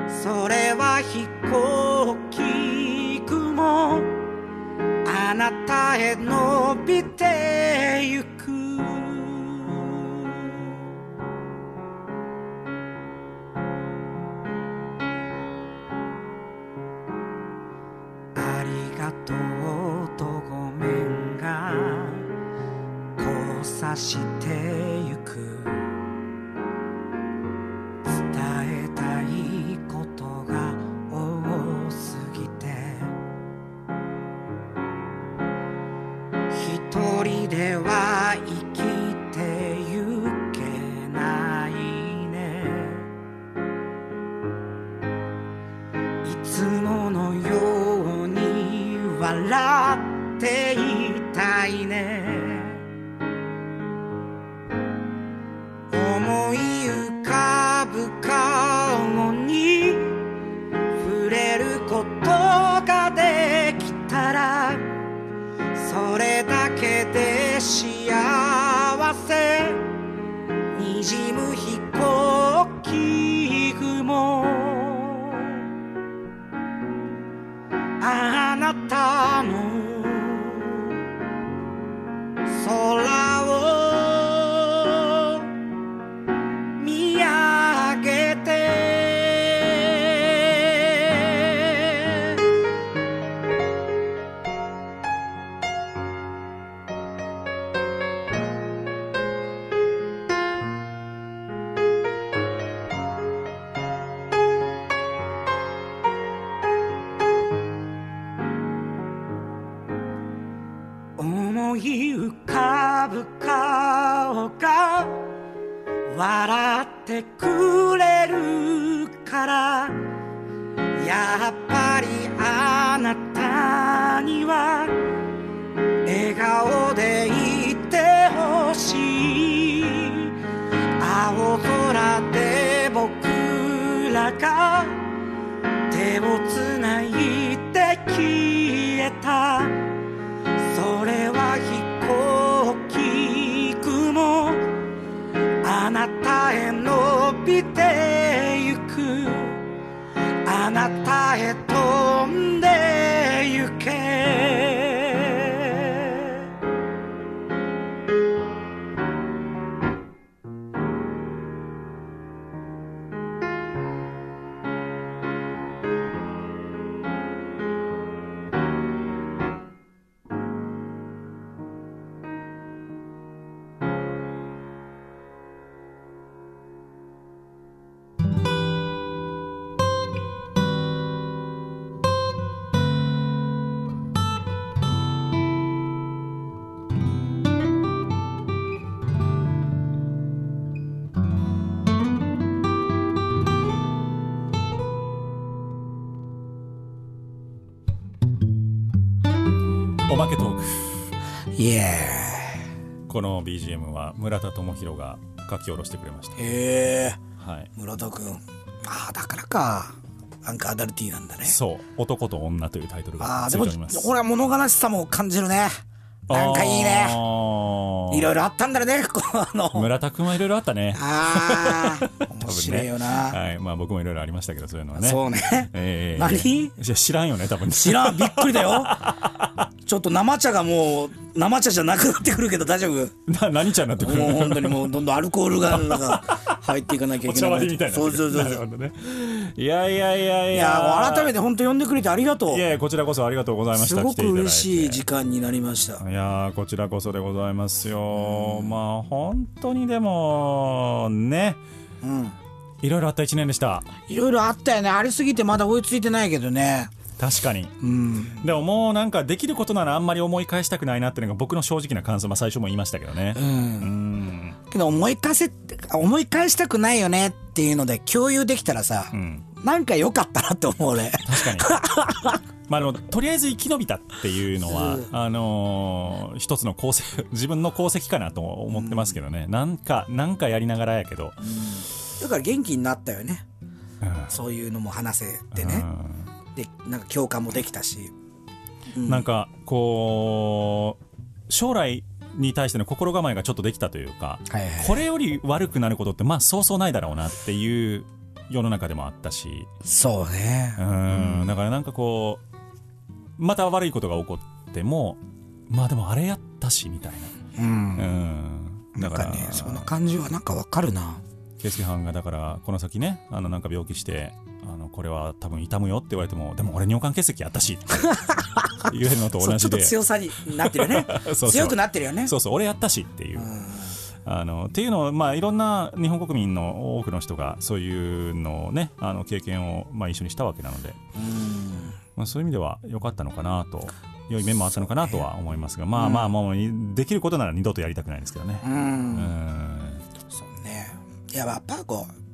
それは飛行機雲。あなたへ伸びてゆく。してゆく。伝えたいことが多すぎて。一人では生きてゆけないね。いつものように笑っていたいね。おまけトーク。イエこの BGM は村田智弘が書き下ろしてくれました。へえ。はい。村田君。ああだからか。なんかアダルティーなんだね。そう「男と女」というタイトルあがあでもついております。これは物悲しさも感じるね。なんかいいね。あーいろいろあったんだねこの。村田君はいろいろあったね。ああ 面白いよな、はい。まあ僕もいろいろありましたけどそういうのはね。そうね。ええ何？いや知らんよね多分知らん。びっくりだよ ちょっと生茶がもう生茶じゃなくなってくるけど大丈夫？な何ちゃんになってくるもう本当にもうどんどんアルコールがなんか入っていかなきゃいおけない 茶割りみたいな。そうそうそうそう。ね。いやいやいやいや。いやもう改めて本当呼んでくれてありがとう。いやいやこちらこそありがとうございました。すごく嬉しい時間になりました。いやーこちらこそでございますよ、まあ本当にでもね。うん。いろいろあった1年でした。いろいろあったよね。ありすぎてまだ追いついてないけどね確かに。うん。でももうなんかできることならあんまり思い返したくないなっていうのが僕の正直な感想、まあ、最初も言いましたけどね。うん。うん。けど思い返せ思い返したくないよねっていうので共有できたらさ、うん。なんか良かったなって思う俺。確かに。まあでもとりあえず生き延びたっていうのは、あのー一つの功績 自分の功績かなと思ってますけどね、なんかなんかやりながらやけど、だから元気になったよね。うん。そういうのも話せてねでなんか共感もできたし。なんかこう将来に対しての心構えがちょっとできたというか、はいはいこれより悪くなることってまあそうそうないだろうなっていう世の中でもあったし、そうね。うん、だからなんかこうまた悪いことが起こってもまあでもあれやったしみたいうんな、うん、なん。だかからねその感じはなんかわかるな。圭介さんがだからこの先ねあのなんか病気してあのこれは多分痛むよって言われてもでも俺尿管結石やったし。って言えるのとそうちょっと同じで強さになってるよね。そうそう。強くなってるよね。そうそう俺やったしっていう。あのっていうのを、まあ、いろんな日本国民の多くの人がそういうのをねあの経験を、まあ、一緒にしたわけなので、まあ、そういう意味では良かったのかなと良い面もあったのかなとは思いますが、まあまあもうできることなら二度とやりたくないですけどね。うん。うん。そうね。いややっぱこう好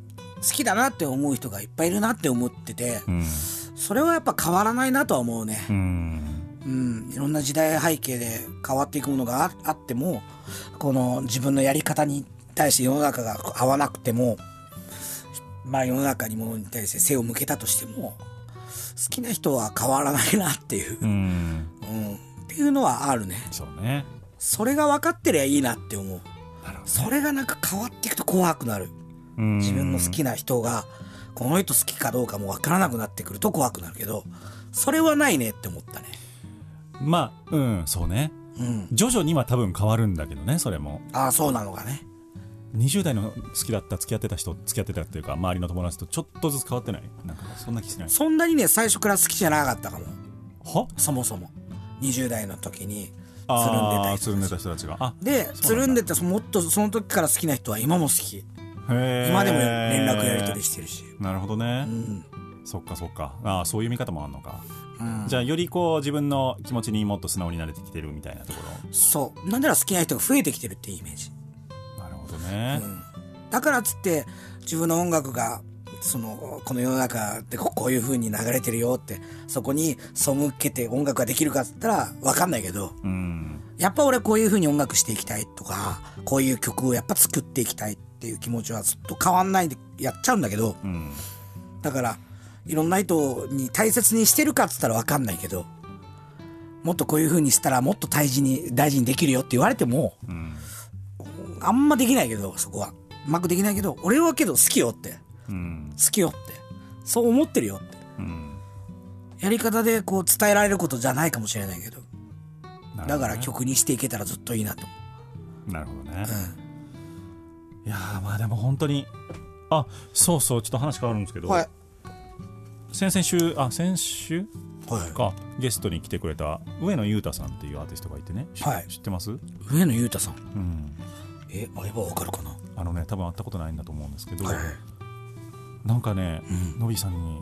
きだなって思う人がいっぱいいるなって思っててうん。それはやっぱ変わらないなとは思うね。うん。うん、いろんな時代背景で変わっていくものがああってもこの自分のやり方に対して世の中が合わなくてもまあ世の中にものに対して背を向けたとしても好きな人は変わらないなっていう、うん。うん、っていうのはあるね。そうね。それが分かってりゃいいなって思う。それがなんか変わっていくと怖くなる。うん自分の好きな人がこの人好きかどうかも分からなくなってくると怖くなるけどそれはないねって思ったね。まあうんそうね。うん。徐々には多分変わるんだけどねそれも。ああそうなのかね。20代の好きだった付き合ってた人付き合ってたっていうか周りの友達とちょっとずつ変わってない？なんかそんな気しない？そんなにね最初から好きじゃなかったかも。は？そもそも。20代の時につるんであた人あつるんでた人たちが。あでつるんでたもっとその時から好きな人は今も好き今でも連絡やり取りしてるし。なるほどね、うん。そっかそっか。ああそういう見方もあるのか、うん。じゃあよりこう自分の気持ちにもっと素直になれてきてるみたいなとこそう。なんなら好きな人が増えてきてるっていうイメージ。ろなるほどね、だからっつって自分の音楽がそのこの世の中でここういう風に流れてるよってそこに背けて音楽ができるかっつったら分かんないけどうん。やっぱ俺こういう風に音楽していきたいとかこういう曲をやっぱ作っていきたいっていう気持ちはずっと変わんないでやっちゃうんだけどうんだからいろんな人に大切にしてるかっつったら分かんないけどもっとこういう風にしたらもっと大事に大事にできるよって言われてもうんあんまできないけどそこは。うまくできないけど俺はけど好きよって。うん好きよって。そう思ってるよって。うんやり方でこう伝えられることじゃないかもしれないけど。ね。だから曲にしていけたらずっといいなと。思なるほどね、う、いやーまあでも本当にあそうそうちょっと話変わるんですけど、はい。先々週あ先週？はい。かゲストに来てくれた上野裕太さんっていうアーティストがいてね、しはい。知ってます、上野裕太さん。うん、えあればわかるかな？あのね多分会ったことないんだと思うんですけど、はい。なんかね、うん。のびさんに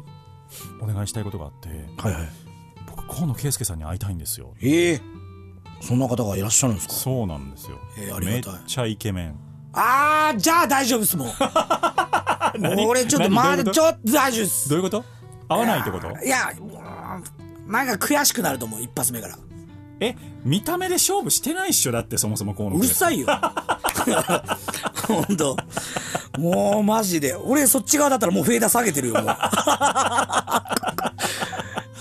お願いしたいことがあってはいはい。僕河野圭介さんに会いたいんですよええそんな方がいらっしゃるんですか？そうなんですよ、えーありめがい。ったちゃイケメンあーじゃあ大丈夫っすもん 俺ちょっとまだちょっと大丈夫っす。どういうこと？会わないってこと？いやうんなんか悔しくなると思う一発目から。え見た目で勝負してないっしょ？だってそもそも河野うるさいいよ。本当。もうマジで。俺そっち側だったらもうフェーダー下げてるよもう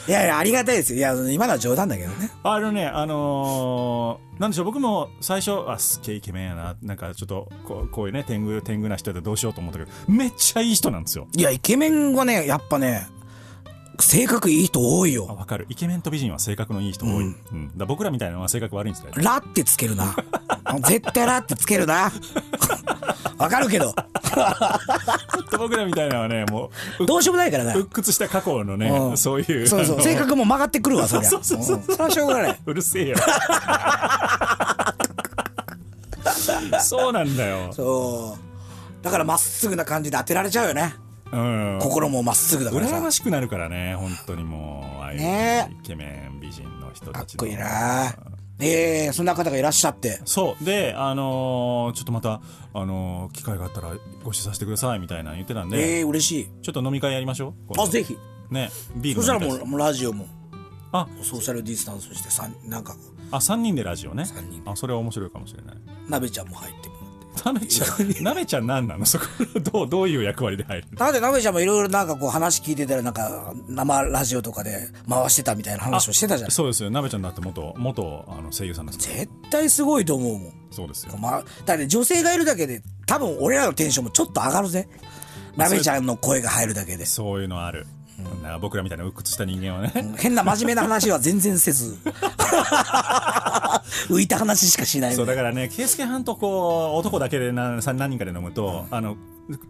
いやいやありがたいですよ。いや今のは冗談だけどね。あのねあのーなんでしょう。僕も最初あすっげえイケメンやな。なんかちょっとこうこういうね天狗天狗な人でどうしようと思ったけどめっちゃいい人なんですよ。いやイケメンはねやっぱね性格いい人多いあよ。わかるイケメンと美人は性格のいい人多い、うんだ僕らみたいなのは性格悪いんですよラってつけるな。絶対ラってつけるな。わかるけど。僕らみたいなのはねもうどうしようもないからな。鬱屈した過去のね、うんそういうそうそう。性格も曲がってくるわ、そりゃ。そうそうそううんそれはしょうがない。うるせえよそうなんだよ、そう。だからまっすぐな感じで当てられちゃうよね。うん、心もまっすぐだからさ。羨ましくなるからね本当にもうああいうね。イケメン美人の人たちの。かっこいいな。ええそんな方がいらっしゃって。そう。であのーちょっとまたあのー機会があったらご一緒させてくださいみたいなの言ってたんで、ええ嬉しい。ちょっと飲み会やりましょう。あ、ぜひ。ねビールそしたらもうもうラジオも。あ。ソーシャルディスタンスしてさんなんかこあ3人でラジオね。三人あそれは面白いかもしれない。う鍋ちゃんも入ってもらって。なめちゃんなめちゃん何なの？そこどうどういう役割で入るの？なんで鍋ちゃんもいろいろなんかこう話聞いてたらなんか生ラジオとかで回してたみたいな話をしてたじゃん。そうですよなべちゃんだって元元あの声優さんです絶対すごいと思うもん。そうですよまあ、だって女性がいるだけで多分俺らのテンションもちょっと上がるぜ。鍋ちゃんの声が入るだけで。そういうのある、な僕らみたいな鬱屈した人間はね、変な真面目な話は全然せず。浮いた話しかしない。そうだからね圭介班とこう男だけでなさ何人かで飲むと、あの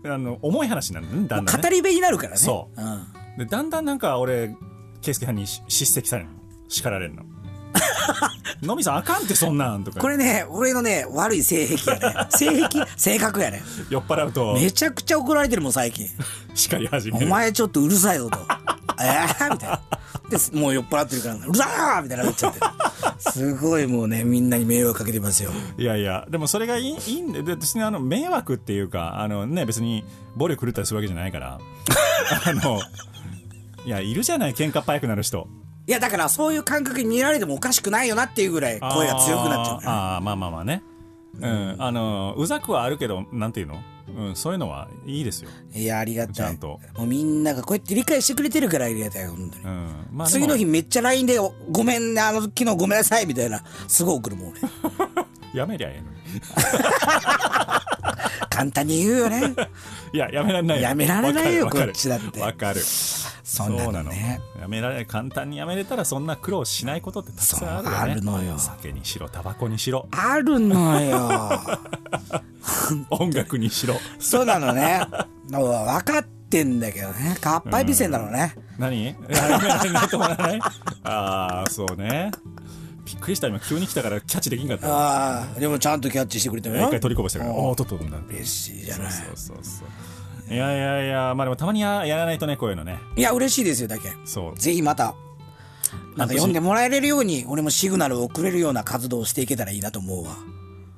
あの重い話になるのねだんだんね。語り部になるからね。そう。うん。でだんだんなんか俺圭介班にし叱責されるの。叱られるの のみさんあかんってそんなんとかこれね、俺のね、悪い性癖やね。性癖？性格やね。酔っ払うとめちゃくちゃ怒られてるもん、最近。叱り始めおる前ちょっとうるさいぞと。えー？みたいな。で、もう酔っ払ってるから、うるさーみたいになっちゃって。すごいもうね、みんなに迷惑かけてますよ。いやいやでもそれがいいいいんでで別にあの迷惑っていうかあのね別に暴力狂ったりするわけじゃないからあのいやいるじゃない喧嘩っ早くなる人いや、だからそういう感覚に見られてもおかしくないよなっていうぐらい声が強くなっちゃう、ね。あーあーまあまあまあね。うん。あのうざくはあるけどなんていうの、うん、そういうのはいいですよ、いや、ありがたい。ちゃんと。もうみんながこうやって理解してくれてるからありがたい、本当に。うん。まあ、次の日めっちゃ LINE でおごめんね、あの昨日ごめんなさいみたいな、すごい送るもん俺。やめりゃええのに 簡単に言うよね。いややめられないよ。やめられないよこっちだって。わかる。そんなのね。やめられ簡単にやめれたらそんな苦労しないことってたくさんあるよね。あるのよ。酒にしろタバコにしろ。あるのよ。音楽にしろ。そうなのね。分かってんだけどね。かっぱえびせんだろうね。何やめられない止まらない。ああそうねびっくりした。今急に来たからキャッチできんかった。ああ、でもちゃんとキャッチしてくれたよ。一回取りこぼしたから。うん。おおとっとんだ。嬉しいじゃない。そうそうそういやいやいやまあでもたまにややらないとねこういうのね。いや、嬉しいですよ、だけ。そう。ぜひまた、なんか読んでもらえれるように、俺もシグナルを送れるような活動をしていけたらいいなと思うわ。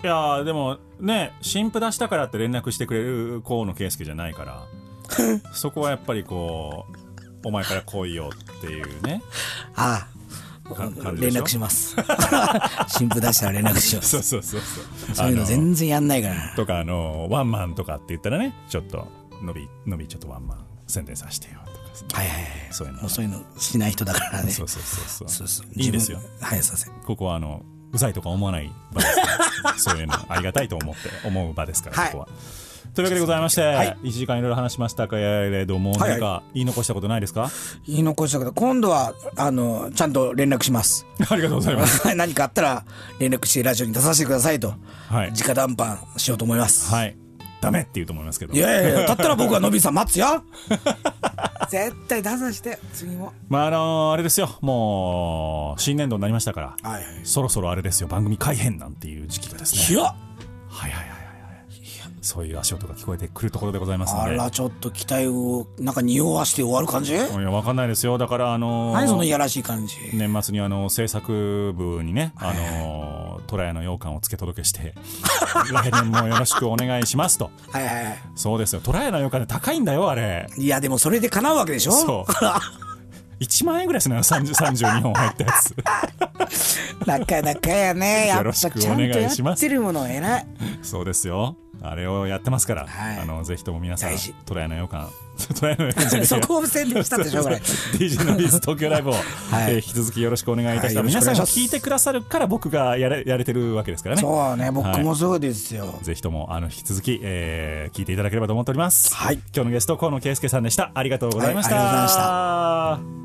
いやーでもね新婦出したからって連絡してくれる河野圭介じゃないから そこはやっぱりこうお前から来いよっていうね。ああ、連絡します。新婦出したら連絡します。そうそうそうそうそういうのあ全然やんないから。とかあのワンマンとかって言ったらねちょっと伸び伸びちょっとワンマン宣伝させてよとかはいはいはい。そういうのそういうのしない人だからね。そうそうそうそう。いいですよはい、させ。ここはあのうざいとか思わない場ですからそういうのありがたいと思って思う場ですから、はいここは。というわけでございまして、はい1時間いろいろ話しましたけれども、はいはい何か言い残したことないですか？言い残したけど、今度は、あの、ちゃんと連絡します。ありがとうございます。何かあったら連絡してラジオに出させてくださいと。はい直談判しようと思います。はい。ダメって言うと思いますけど。いやいやいや、だったら僕はのびさん待つよ絶対出さして、次も。まあ、あのーあれですよ。もう、新年度になりましたから、はいはい。そろそろあれですよ。番組改編なんていう時期がですね。いや、はいはいはい。そういう足音が聞こえてくるところでございますので。あら、ちょっと期待を、なんか匂わして終わる感じ？いや、わかんないですよ。だから、あのー何そのいやらしい感じ？年末にあの制作部にね、あのー、虎屋の羊羹をつけ届けして、来年もよろしくお願いしますと。はいはいはそうですよ。虎屋の羊羹って高いんだよ、あれ。い。いや、でもそれで叶うわけでしょ？そう。1万円ぐらいするのよ、30 32本入ったやつ。なかなかやね。やっぱよろしくちゃんとお願やいしますってるもの偉い。そうですよ。あれをやってますから、はいあの、ぜひとも皆さんトライの予感、トライの予感そこを宣伝したってしょ うがない DJ のビーズ東京ライブを、はいえー引き続きよろしくお願いいたします。はい皆さんが聞いてくださるから僕がやれやれてるわけですからね。そうね、僕もそうですよ。ぜひとも、あの、引き続き、えー聞いていただければと思っております。はい今日のゲスト、河野圭介さんでした。ありがとうございました。はいありがとうございました